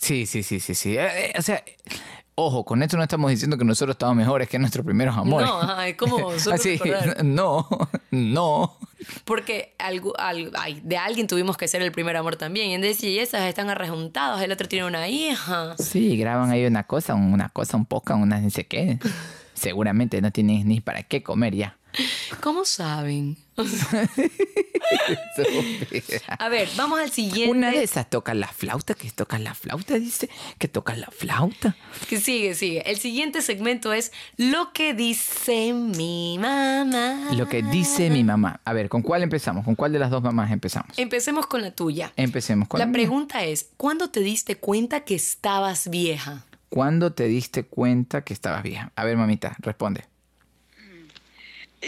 Sí, sí, sí, sí, sí. Eh, eh, o sea, ojo, con esto no estamos diciendo que nosotros estamos mejores que nuestros primeros amores. No, ajá, es como solo Así, recordar. no, no. Porque algo, al- ay, de alguien tuvimos que ser el primer amor también. Y en decir, y esas están arrejuntados, el otro tiene una hija. Sí, graban ahí una cosa, una cosa, un poco, una no sé qué. Seguramente no tienes ni para qué comer ya. ¿Cómo saben? A ver, vamos al siguiente. Una de esas toca la flauta, que toca la flauta, dice, que toca la flauta. Que sigue, sigue. El siguiente segmento es lo que dice mi mamá. Lo que dice mi mamá. A ver, ¿con cuál empezamos? ¿Con cuál de las dos mamás empezamos? Empecemos con la tuya. Empecemos con La mía. pregunta es, ¿cuándo te diste cuenta que estabas vieja? ¿Cuándo te diste cuenta que estabas vieja? A ver, mamita, responde.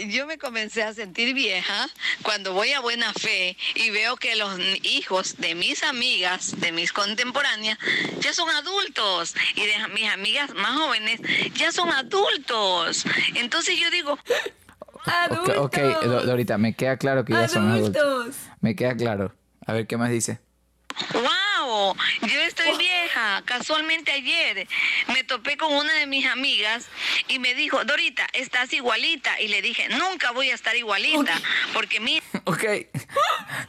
Yo me comencé a sentir vieja cuando voy a buena fe y veo que los hijos de mis amigas, de mis contemporáneas, ya son adultos y de mis amigas más jóvenes ya son adultos. Entonces yo digo, Ok, ¡Adultos! ok, Do- Dorita, me queda claro que ya son adultos. ¡Adultos! Me queda claro. A ver, ¿qué más dice? Wow, yo estoy vieja. Casualmente ayer me topé con una de mis amigas y me dijo, Dorita, estás igualita. Y le dije, nunca voy a estar igualita porque mira. Ok.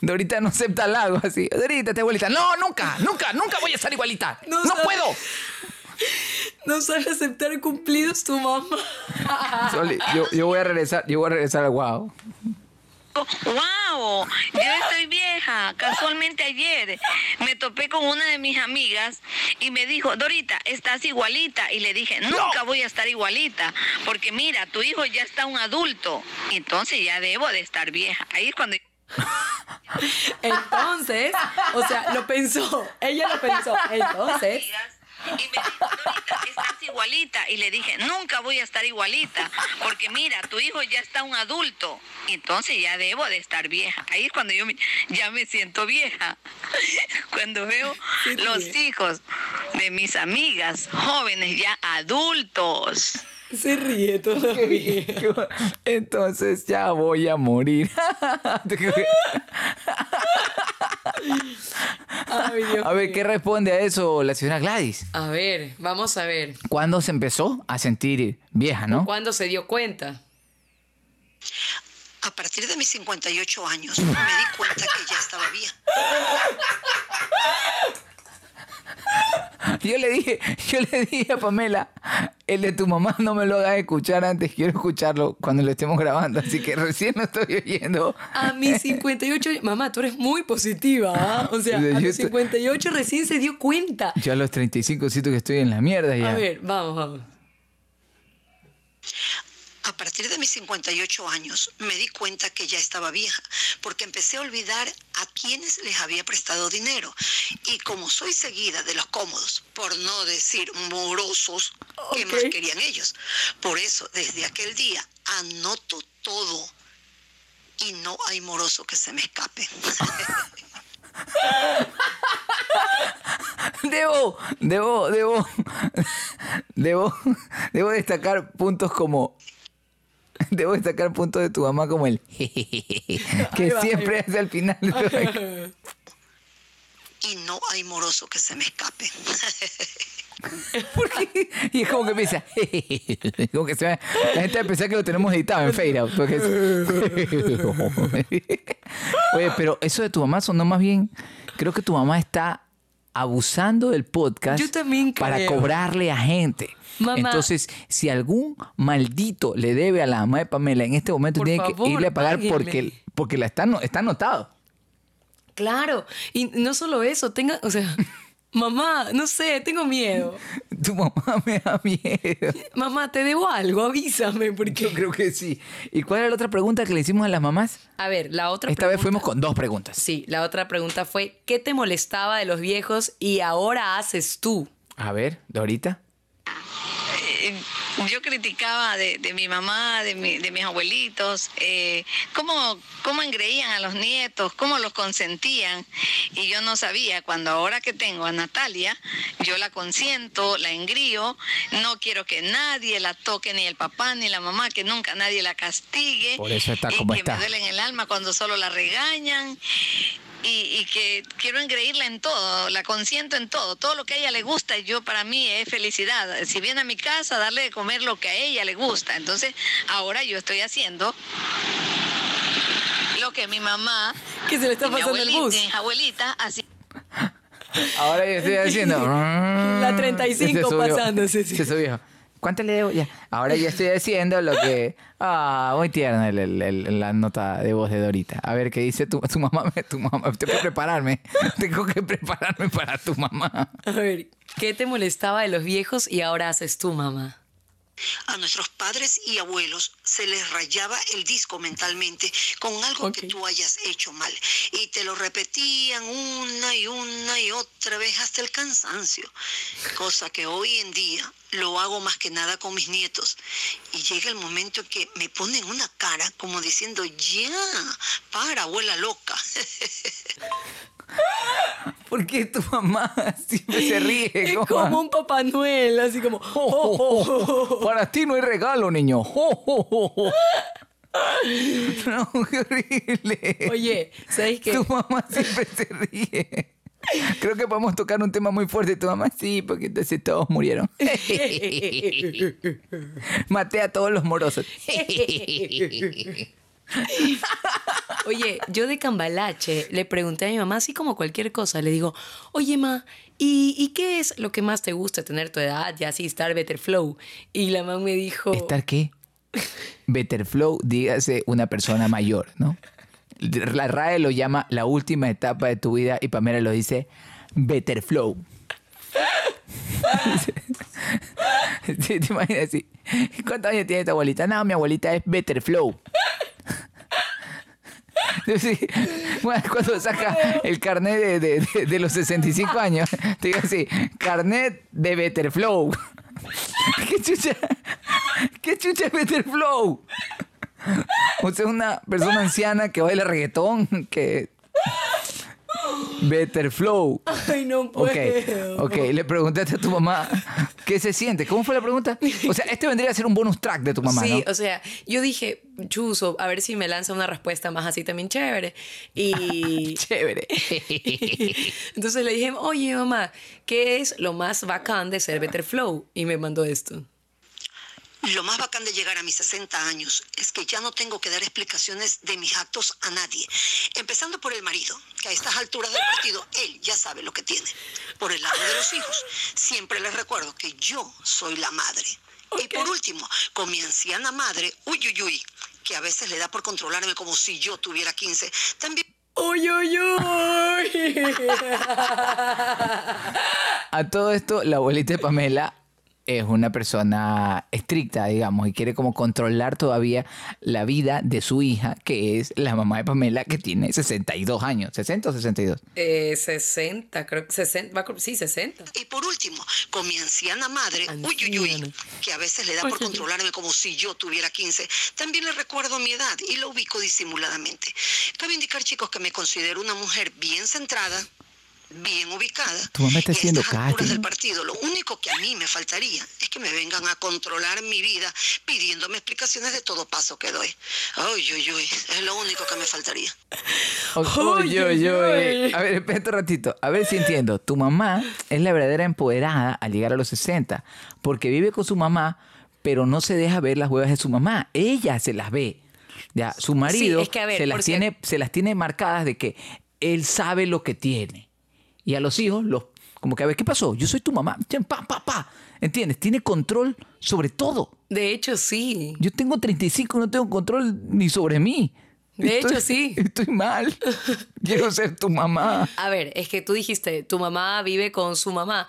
Dorita no acepta halago así. Dorita, te abuelita. No, nunca, nunca, nunca voy a estar igualita. No No, sabe- puedo. No sabe aceptar cumplidos tu mamá. Soli, yo, yo voy a regresar, yo voy a regresar al wow. ¡Wow! Yo estoy vieja. Casualmente ayer me topé con una de mis amigas y me dijo, Dorita, estás igualita. Y le dije, nunca voy a estar igualita, porque mira, tu hijo ya está un adulto. Entonces ya debo de estar vieja. Ahí es cuando... Entonces, o sea, lo pensó. Ella lo pensó. Entonces, Y me dijo, Dorita, estás igualita. Y le dije, nunca voy a estar igualita, porque mira, tu hijo ya está un adulto. Entonces ya debo de estar vieja. Ahí es cuando yo me- ya me siento vieja. Cuando veo los hijos de mis amigas jóvenes ya adultos. Se ríe todavía. Entonces ya voy a morir. Ay, a ver. ¿qué responde a eso la señora Gladys? A ver, vamos a ver. ¿Cuándo se empezó a sentir vieja, no? ¿Cuándo se dio cuenta? A partir de mis 58 años me di cuenta que ya estaba vieja. Yo le dije, yo le dije a Pamela, el de tu mamá no me lo hagas escuchar antes, quiero escucharlo cuando lo estemos grabando, así que recién lo estoy oyendo. A mis 58 años- Mamá, tú eres muy positiva, ¿ah? O sea, a yo los estoy- 58 recién se dio cuenta. Yo a los 35 siento que estoy en la mierda ya. A ver, vamos, vamos. A partir de mis 58 años me di cuenta que ya estaba vieja, porque empecé a olvidar a quienes les había prestado dinero. Y como soy seguida de los cómodos, por no decir morosos, ¿qué más Ok. querían ellos? Por eso, desde aquel día, anoto todo. Y no hay moroso que se me escape. Debo, debo, debo, debo, debo destacar puntos como, debo destacar puntos de tu mamá como el que va, siempre hace al final. Y no hay moroso que se me escape. Porque- y es como que empieza, como que se va- la gente va a pensar que lo tenemos editado en Fade Out, porque es- Oye, pero eso de tu mamá sonó más bien, creo que tu mamá está abusando del podcast Yo también para cobrarle a gente. Mamá. Entonces, si algún maldito le debe a la mamá de Pamela en este momento, Por tiene favor, que irle a pagar páguenle. porque, porque la está, está anotado. Claro, y no solo eso, tenga, o sea, mamá, no sé, tengo miedo. Tu mamá me da miedo. Mamá, te debo algo, avísame, porque... Yo creo que sí. ¿Y cuál era la otra pregunta que le hicimos a las mamás? A ver, la otra Esta vez fuimos con dos preguntas. Sí, la otra pregunta fue, ¿qué te molestaba de los viejos y ahora haces tú? A ver, Dorita. Eh, yo criticaba de, de mi mamá, de, mi- de mis abuelitos, eh, cómo, cómo engreían a los nietos, cómo los consentían. Y yo no sabía, cuando ahora que tengo a Natalia, yo la consiento, la engrío, no quiero que nadie la toque, ni el papá, ni la mamá, que nunca nadie la castigue. Por eso está y como que está. me duele en el alma cuando solo la regañan. Y, y que quiero engreírla en todo, la consiento en todo, todo lo que a ella le gusta, yo para mí es felicidad. Si viene a mi casa, darle de comer lo que a ella le gusta. Entonces, ahora yo estoy haciendo lo que mi mamá, Que se le está mi pasando el abuelita, bus. mi abuelita, así. Ahora yo estoy haciendo. La 35 Se subió. pasándose, sí. Se subió. ¿Cuánto le debo? Ya. Ahora ya estoy haciendo lo que. Ah, muy tierna el- el- el- la nota de voz de Dorita. A ver qué dice tu, tu mamá. Tu mamá. Tengo que prepararme. Tengo que prepararme para tu mamá. A ver, ¿qué te molestaba de los viejos y ahora haces tú, mamá? A nuestros padres y abuelos se les rayaba el disco mentalmente con algo que tú hayas hecho mal. Y te lo repetían una y una y otra vez hasta el cansancio. Cosa que hoy en día lo hago más que nada con mis nietos. Y llega el momento en que me ponen una cara como diciendo, ya, para, abuela loca. ¿Por qué tu mamá siempre se ríe? Es como un Papá Noel, así como... Oh, oh, oh, oh. Para ti no hay regalo, niño. Oh, oh, oh. No, qué horrible. Oye, ¿sabes qué? Tu mamá siempre se ríe. Creo que podemos tocar un tema muy fuerte. Tu mamá sí, porque entonces todos murieron. Maté a todos los morosos. Oye, yo de cambalache le pregunté a mi mamá, así como cualquier cosa, le digo, oye, ma, ¿y, qué es lo que más te gusta tener tu edad y así estar better flow? Y la mamá me dijo, ¿Estar qué? Better flow, dígase una persona mayor, ¿no? La RAE lo llama la última etapa de tu vida y Pamela lo dice better flow. ¿Te imaginas así? ¿Cuántos años tiene tu abuelita? No, mi abuelita es better flow. Cuando saca el carnet de, de- de- de los 65 años, te digo así, carnet de Better Flow. ¿Qué chucha? ¿Qué chucha es Better Flow? O sea, una persona anciana que baila reggaetón, que... Better Flow. ay, no puedo. ok, le preguntaste a tu mamá ¿Qué se siente? ¿Cómo fue la pregunta? O sea, este vendría a ser un bonus track de tu mamá, sí, ¿no? o sea, yo dije, chuzo, a ver si me lanza una respuesta más así también chévere. Y Chévere. entonces le dije, oye mamá, ¿qué es lo más bacán de ser Better Flow? Y me mandó esto. Lo más bacán de llegar a mis 60 años es que ya no tengo que dar explicaciones de mis actos a nadie. Empezando por el marido, que a estas alturas del partido, él ya sabe lo que tiene. Por el lado de los hijos, siempre les recuerdo que yo soy la madre. Y por último, con mi anciana madre, uy, uy, uy, que a veces le da por controlarme como si yo tuviera 15, también... ¡Uy, uy, uy! A todo esto, la abuelita de Pamela es una persona estricta, digamos, y quiere como controlar todavía la vida de su hija, que es la mamá de Pamela, que tiene 62 años. ¿60 o 62? Eh, 60, creo que 60, va con- sí, 60. Y por último, con mi anciana madre, uy, uy, uy, Anciana. que a veces le da por controlarme como si yo tuviera 15, también le recuerdo mi edad y lo ubico disimuladamente. Cabe indicar, chicos, que me considero una mujer bien centrada, bien ubicada. Tu mamá está y a haciendo estas alturas casting. del partido, lo único que a mí me faltaría es que me vengan a controlar mi vida pidiéndome explicaciones de todo paso que doy. Uy, uy, uy, es lo único que me faltaría. Oye, oye, oye. A ver, espérate un ratito. A ver si entiendo. Tu mamá es la verdadera empoderada al llegar a los 60, porque vive con su mamá, pero no se deja ver las huevas de su mamá. Ella se las ve. Ya, su marido es que, ver, se, las por tiene, se las tiene marcadas de que él sabe lo que tiene. Y a los hijos, los, como que, a ver, ¿qué pasó? Yo soy tu mamá. Pa, pa, pa. ¿Entiendes? Tiene control sobre todo. De hecho, sí. Yo tengo 35 y no tengo control ni sobre mí. De Estoy- hecho, sí. Estoy mal. Quiero ser tu mamá. A ver, es que tú dijiste, tu mamá vive con su mamá.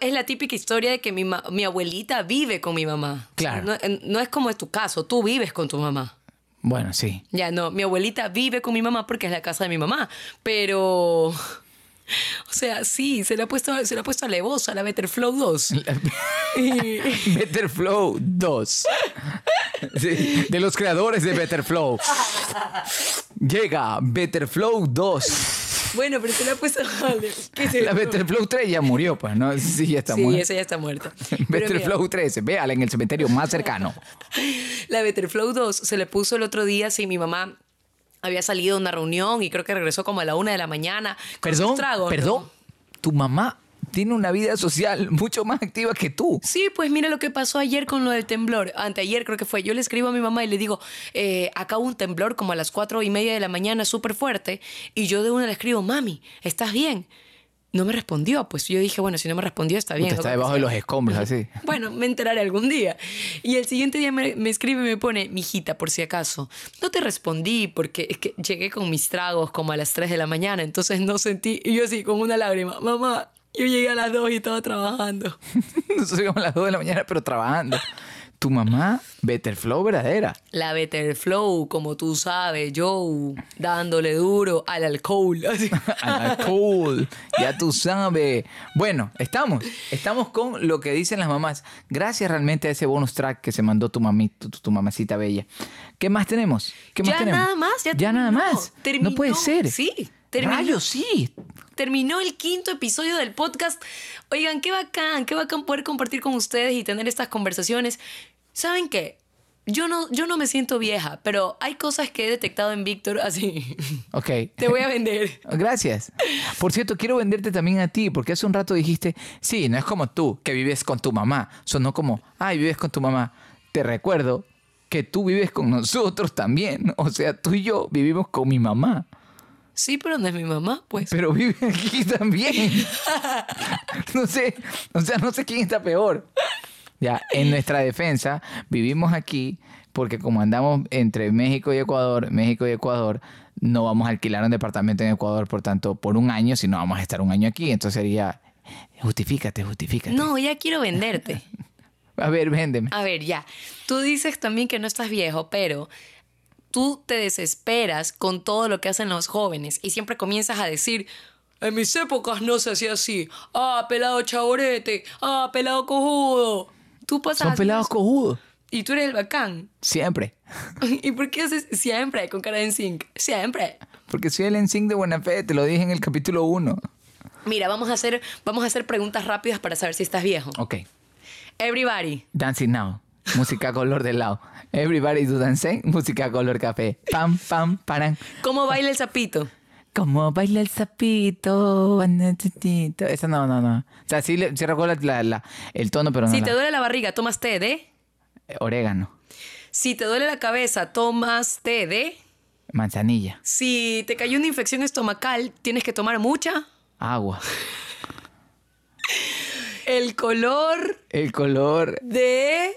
Es la típica historia de que mi, mi abuelita vive con mi mamá. Claro. No, no es como es tu caso, tú vives con tu mamá. Bueno, sí. Ya, no, mi abuelita vive con mi mamá porque es la casa de mi mamá. Pero. O sea, sí, se le ha puesto, se le ha puesto alevosa la Better Flow 2. Y- Better Flow 2. Sí, de los creadores de Better Flow. Llega Better Flow 2. bueno, pero se le ha puesto. ¿Qué se La Better Flow 3 ya murió, pues, ¿no? Sí, ya está Sí, muerta. esa ya está muerta. Pero Better mira, Flow 3, véala en el cementerio más cercano. La Better Flow 2 se le puso el otro día si mi mamá había salido a una reunión y creo que regresó como a la una de la mañana. con Perdón, tragos, ¿no? perdón. Tu mamá tiene una vida social mucho más activa que tú. Sí, pues mira lo que pasó ayer con lo del temblor. Anteayer creo que fue. Yo le escribo a mi mamá y le digo, eh, acá hubo un temblor como a las cuatro y media de la mañana, súper fuerte. Y yo de una le escribo, mami, ¿estás bien? No me respondió. Pues yo dije, bueno, si no me respondió, está bien. Usted está debajo de los escombros, así. Bueno, me enteraré algún día. Y el siguiente día me, me escribe y me pone, mijita, por si acaso. No te respondí porque es que llegué con mis tragos como a las 3 de la mañana, entonces no sentí. Y yo así, con una lágrima, mamá, yo llegué a las 2 y estaba trabajando. Nosotros llegamos a las 2 de la mañana, pero trabajando. Tu mamá, Better Flow verdadera. La Better Flow, como tú sabes, Joe, dándole duro al alcohol. Así. Cool, ya tú sabes. Bueno, estamos. Estamos con lo que dicen las mamás. Gracias realmente a ese bonus track que se mandó tu mamita, tu, tu mamacita bella. ¿Qué más tenemos? ¿Qué más ya tenemos? nada más, ya, Ya nada más. Terminó, No puede ser. Sí, terminó. Rayos, sí. Terminó el quinto episodio del podcast. Oigan, qué bacán, qué bacán poder compartir con ustedes y tener estas conversaciones. ¿Saben qué? Yo no, yo no me siento vieja, pero hay cosas que he detectado en Víctor así. Ok. Te voy a vender. Gracias. Por cierto, quiero venderte también a ti, porque hace un rato dijiste, sí, no es como tú, que vives con tu mamá. Sonó como, ay, vives con tu mamá. Te recuerdo que tú vives con nosotros también. O sea, tú y yo vivimos con mi mamá. Sí, pero no es mi mamá, pues. Pero vive aquí también. No sé, o sea, no sé quién está peor. Ya, en nuestra defensa, vivimos aquí porque como andamos entre México y Ecuador, México y Ecuador, no vamos a alquilar un departamento en Ecuador, por tanto, por un año, sino vamos a estar un año aquí. Entonces sería, justifícate, justifícate. No, ya quiero venderte. A ver, véndeme. A ver, ya. Tú dices también que no estás viejo, pero tú te desesperas con todo lo que hacen los jóvenes y siempre comienzas a decir, en mis épocas no se hacía así. Ah, pelado chaborete. Ah, pelado cojudo. Tú pasas Son pelados cojudos. Y tú eres el bacán. Siempre. ¿Y por qué haces siempre con cara de zinc? Siempre. Porque soy el ensign de buena fe, te lo dije en el capítulo 1. Mira, vamos a hacer, vamos a hacer preguntas rápidas para saber si estás viejo. Ok. Everybody. Dancing Now. Música color de lado. Everybody do dancing. Música color café. Pam, pam, paran. ¿Cómo baila el sapito? Como baila el sapito. banatitito. Esa no, no, no. O sea, sí, le- sí recuerdo la- la- el tono, pero no. Si la- te duele la barriga, tomas té de. Orégano. Si te duele la cabeza, tomas té de. Manzanilla. Si te cayó una infección estomacal, tienes que tomar mucha. Agua. El color El color. de.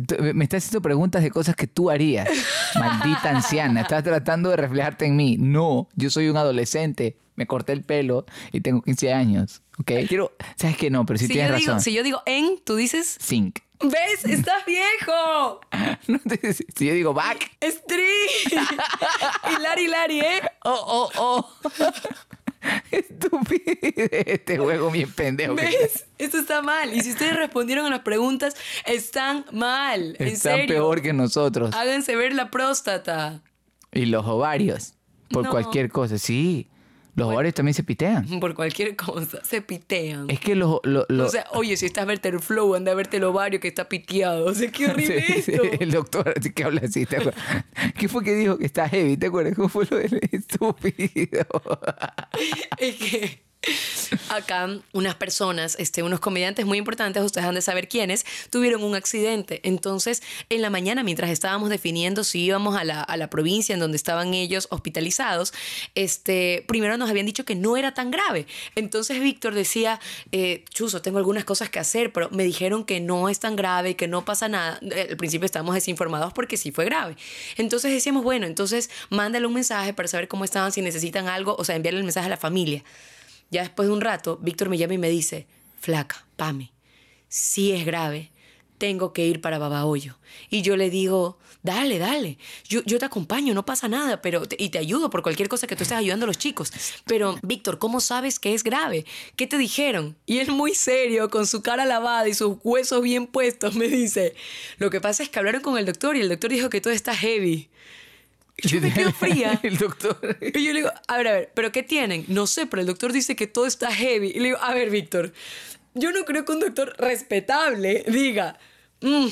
Tú- Me estás haciendo preguntas de cosas que tú harías. Maldita anciana. Estás tratando de reflejarte en mí. No, yo soy un adolescente. Me corté el pelo y tengo 15 años. ¿Ok? Quiero. ¿Sabes que no? Pero sí si, tienes yo digo, razón. si yo digo en, tú dices. Zinc. ¿Ves? ¡Estás viejo! No te- si yo digo back. ¡Stri! Hilari, Hilari, ¿eh? Oh, oh, oh. Estúpido. Este juego bien pendejo. ¿Ves? Esto está mal. Y si ustedes respondieron a las preguntas, están mal. En Están serio. peor que nosotros. Háganse ver la próstata. Y los ovarios. Por No. cualquier cosa. Sí. Los ovarios también se pitean. Por cualquier cosa. Se pitean. Es que los. O sea, oye, si estás verte el flow, anda a verte el ovario que está piteado. O sea, qué horrible Sí, sí, esto. el doctor así que habla así, ¿te acuerdas? ¿Qué fue que dijo que está heavy? ¿Te acuerdas? ¿Cómo fue lo del estúpido? Es que acá unas personas, este, unos comediantes muy importantes, ustedes han de saber quiénes, tuvieron un accidente. Entonces, en la mañana, mientras estábamos definiendo si íbamos a la, a la provincia en donde estaban ellos hospitalizados, este, primero nos habían dicho que no era tan grave. Entonces Víctor decía, eh, Chuzo, tengo algunas cosas que hacer, pero me dijeron que no es tan grave, que no pasa nada. Al principio estábamos desinformados porque sí fue grave. Entonces decíamos, bueno, entonces mándale un mensaje para saber cómo estaban, si necesitan algo, o sea, enviarle el mensaje a la familia. Ya después de un rato, Víctor me llama y me dice, flaca, Pame, sí es grave, tengo que ir para Babahoyo. Y yo le digo, dale, dale, yo, te acompaño, no pasa nada, pero y te ayudo por cualquier cosa que tú estés ayudando a los chicos. Pero, Víctor, ¿cómo sabes que es grave? ¿Qué te dijeron? Y él muy serio, con su cara lavada y sus huesos bien puestos, me dice, lo que pasa es que hablaron con el doctor y el doctor dijo que todo está heavy. Yo me quedo fría. El doctor. Y yo le digo, a ver, a ver, ¿pero qué tienen? No sé, pero el doctor dice que todo está heavy. Y le digo, a ver, Víctor, yo no creo que un doctor respetable diga, "Mm,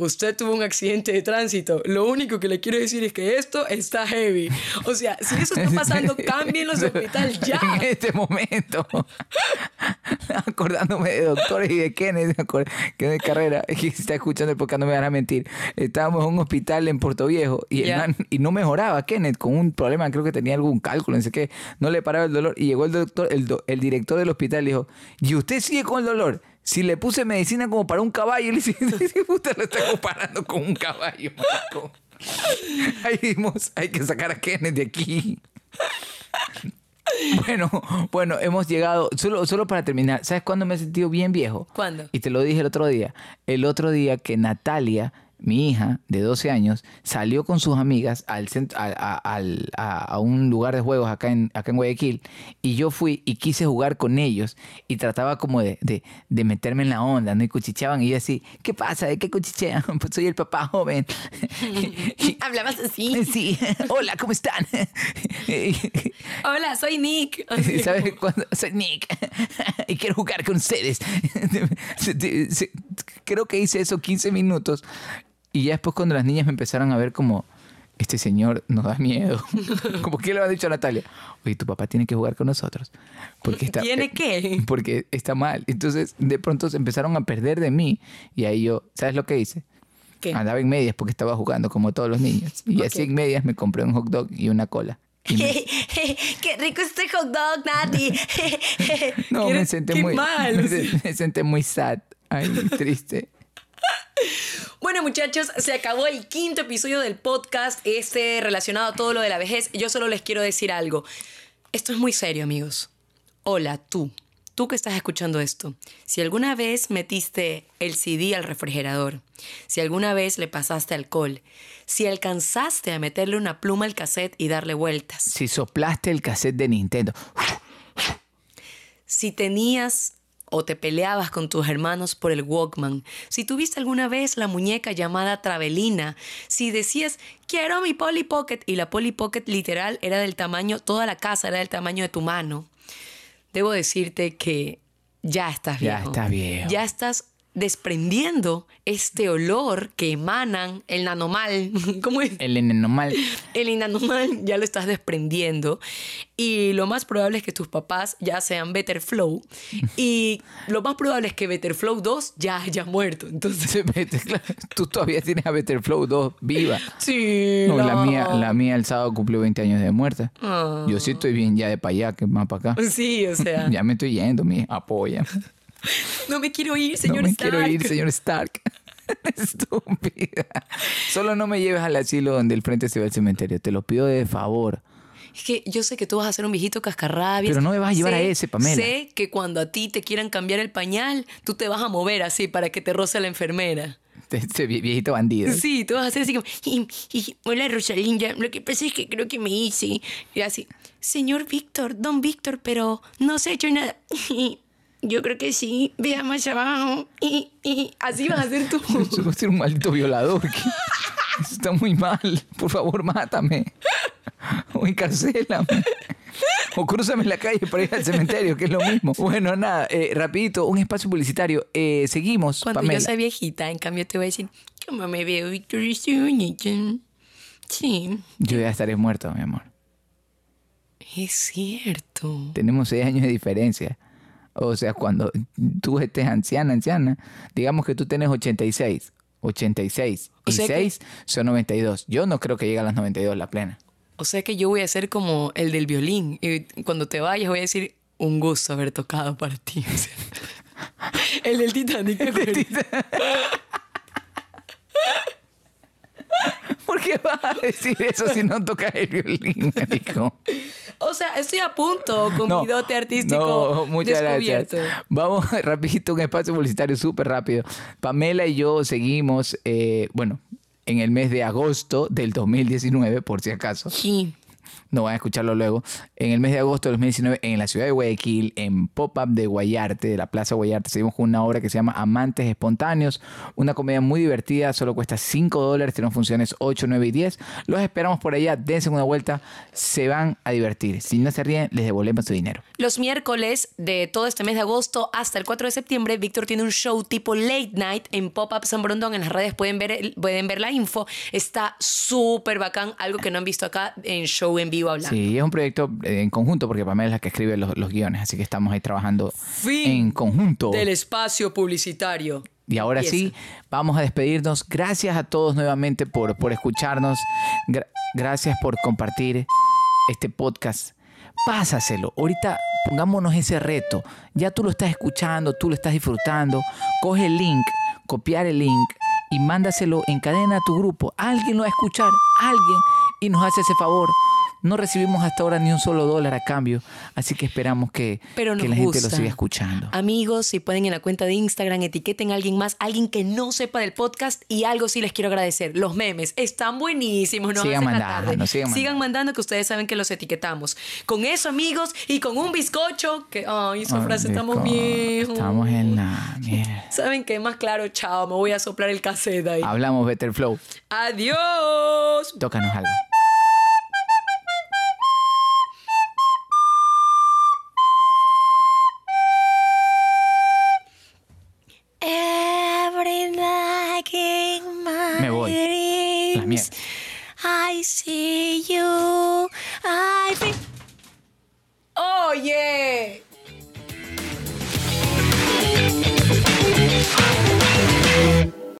usted tuvo un accidente de tránsito. Lo único que le quiero decir es que esto está heavy. O sea, si eso está pasando, cámbienlo de hospital ya. En este momento. Acordándome de doctores y de Kenneth, acordé- Kenneth Carrera, que está escuchando podcast no me van a mentir. Estábamos en un hospital en Puerto Viejo man- y no mejoraba Kenneth con un problema, creo que tenía algún cálculo, no sé qué, no le paraba el dolor. Y llegó el doctor, el, do- el director del hospital y dijo, ¿y usted sigue con el dolor? Si le puse medicina como para un caballo, le dice, usted lo está comparando con un caballo, marico". Ahí vimos, hay que sacar a Kenneth de aquí. Bueno, bueno, hemos llegado, solo, solo para terminar, ¿sabes cuándo me he sentido bien viejo? ¿Cuándo? Y te lo dije el otro día. El otro día que Natalia, mi hija de 12 años, salió con sus amigas al centro, a, a- al- a- a un lugar de juegos acá en, acá en Guayaquil y yo fui y quise jugar con ellos y trataba como de, de- de meterme en la onda, ¿no? Y cuchicheaban y yo así, ¿qué pasa? ¿De qué cuchichean? Pues soy el papá joven. Hablabas así. Sí, hola, ¿cómo están? Hola, soy Nick. ¿Sabes cuándo? Soy Nick y quiero jugar con ustedes. Creo que hice eso 15 minutos y ya después cuando las niñas me empezaron a ver como, este señor nos da miedo. Como que le ha dicho a Natalia, oye, tu papá tiene que jugar con nosotros. Porque está, ¿Tiene qué? Porque está mal. Entonces de pronto se empezaron a perder de mí y ahí yo, ¿sabes lo que hice? ¿Qué? Andaba en medias porque estaba jugando como todos los niños. Y así Ok. en medias me compré un hot dog y una cola. Y me- ¡Qué rico este hot dog, Nati! No, me senté qué muy mal. Me, me senté muy sad. Ay, triste. Bueno, muchachos, se acabó el quinto episodio del podcast, este relacionado a todo lo de la vejez. Yo solo les quiero decir algo. Esto es muy serio, amigos. Hola, tú. Tú que estás escuchando esto. Si alguna vez metiste el CD al refrigerador, si alguna vez le pasaste alcohol, si alcanzaste a meterle una pluma al cassette y darle vueltas, Si soplaste el cassette de Nintendo. si tenías o te peleabas con tus hermanos por el Walkman, si tuviste alguna vez la muñeca llamada Travelina, si decías, quiero mi Polly Pocket, y la Polly Pocket literal era del tamaño, toda la casa era del tamaño de tu mano, debo decirte que ya estás Ya viejo. estás viejo. Ya estás desprendiendo este olor que emanan el nanomal. ¿Cómo es? El normal. El inanomal ya lo estás desprendiendo y lo más probable es que tus papás ya sean Better Flow y lo más probable es que Better Flow 2 ya haya muerto. Entonces, Tú todavía tienes a Better Flow 2 viva. sí. No, la no. mía, la mía el sábado cumplió 20 años de muerte. Ah. Yo sí estoy bien ya de para allá, que más para acá. Sí, o sea, Ya me estoy yendo, mi apoya. No me quiero ir, señor no me Stark. quiero ir, señor Stark. Estúpida. Solo no me lleves al asilo donde el frente se ve el cementerio. Te lo pido de favor. Es que yo sé que tú vas a ser un viejito cascarrabias. Pero no me vas a llevar Sé- a ese, Pamela. Sé que cuando a ti te quieran cambiar el pañal, tú te vas a mover así para que te roce la enfermera. Este vie- viejito bandido. Sí, tú vas a hacer así como, "Y- y- hola Rosalinda, lo que pasa es que creo que me hice. Y así, señor Víctor, don Víctor, pero no se ha hecho nada. Yo creo que sí, vea más abajo. Y, y así vas a hacer tú. Yo voy a ser un maldito violador. Eso está muy mal. Por favor, mátame. O encarcélame. O crúzame la calle para ir al cementerio, que es lo mismo. Bueno, nada, eh, rapidito, un espacio publicitario. Eh, seguimos, Cuando Pamela. yo sea viejita, en cambio te voy a decir, ¿cómo me veo, Víctor? Sí, Yo ya estaré muerto, mi amor. es cierto. Tenemos seis años de diferencia. O sea, cuando tú estés anciana, anciana, digamos que tú tienes 86. 86 O y sea que- 6 son 92. Yo no creo que llegue a las 92 la plena. O sea que yo voy a ser como el del violín. Y cuando te vayas voy a decir, un gusto haber tocado para ti. O sea, el del Titanic. ¿te acuerdas? ¿Por qué vas a decir eso si no tocas el violín, marico? O sea, estoy a punto con No, mi dote artístico no, muchas descubierto. gracias. Vamos rapidito, un espacio publicitario súper rápido. Pamela y yo seguimos, eh, bueno, en el mes de agosto del 2019, por si acaso. Sí. No van a escucharlo luego, en el mes de agosto de 2019 en la ciudad de Guayaquil, en Pop-Up de Guayarte, de la Plaza Guayarte, seguimos con una obra que se llama Amantes Espontáneos, una comedia muy divertida, solo cuesta 5 dólares, tenemos funciones 8, 9 y 10. Los esperamos por allá, dense una vuelta, se van a divertir. Si no se ríen, les devolvemos su dinero. Los miércoles de todo este mes de agosto hasta el 4 de septiembre, Víctor tiene un show tipo late night en Pop-Up San Brondón. En las redes pueden ver, pueden ver la info. Está súper bacán, algo que no han visto acá en Show en Vivo Hablando. Sí, es un proyecto eh, en conjunto porque Pamela es la que escribe los, los guiones, así que estamos ahí trabajando Fin en conjunto. Del espacio publicitario. Y ahora sí, vamos a despedirnos. Gracias a todos nuevamente por, por escucharnos. Gra- gracias por compartir este podcast. Pásaselo. Ahorita pongámonos ese reto. Ya tú lo estás escuchando, tú lo estás disfrutando. Coge el link, copiar el link y mándaselo en cadena a tu grupo. Alguien lo va a escuchar, alguien, y nos hace ese favor. No recibimos hasta ahora ni un solo dólar a cambio, así que esperamos que, Pero que la gente lo siga escuchando. Amigos, si pueden en la cuenta de Instagram, etiqueten a alguien más, alguien que no sepa del podcast y algo sí les quiero agradecer. Los memes están buenísimos, nos Sigan mandando, tarde. sigan mandando. mandando que ustedes saben que los etiquetamos. Con eso, amigos, y con un bizcocho, que, ay, esa frase estamos bien. Estamos en la mierda. ¿Saben qué? Más claro, chao, me voy a soplar el cassette ahí. Hablamos Better Flow. Adiós. Tócanos algo. También. I see you. I see. Oh yeah.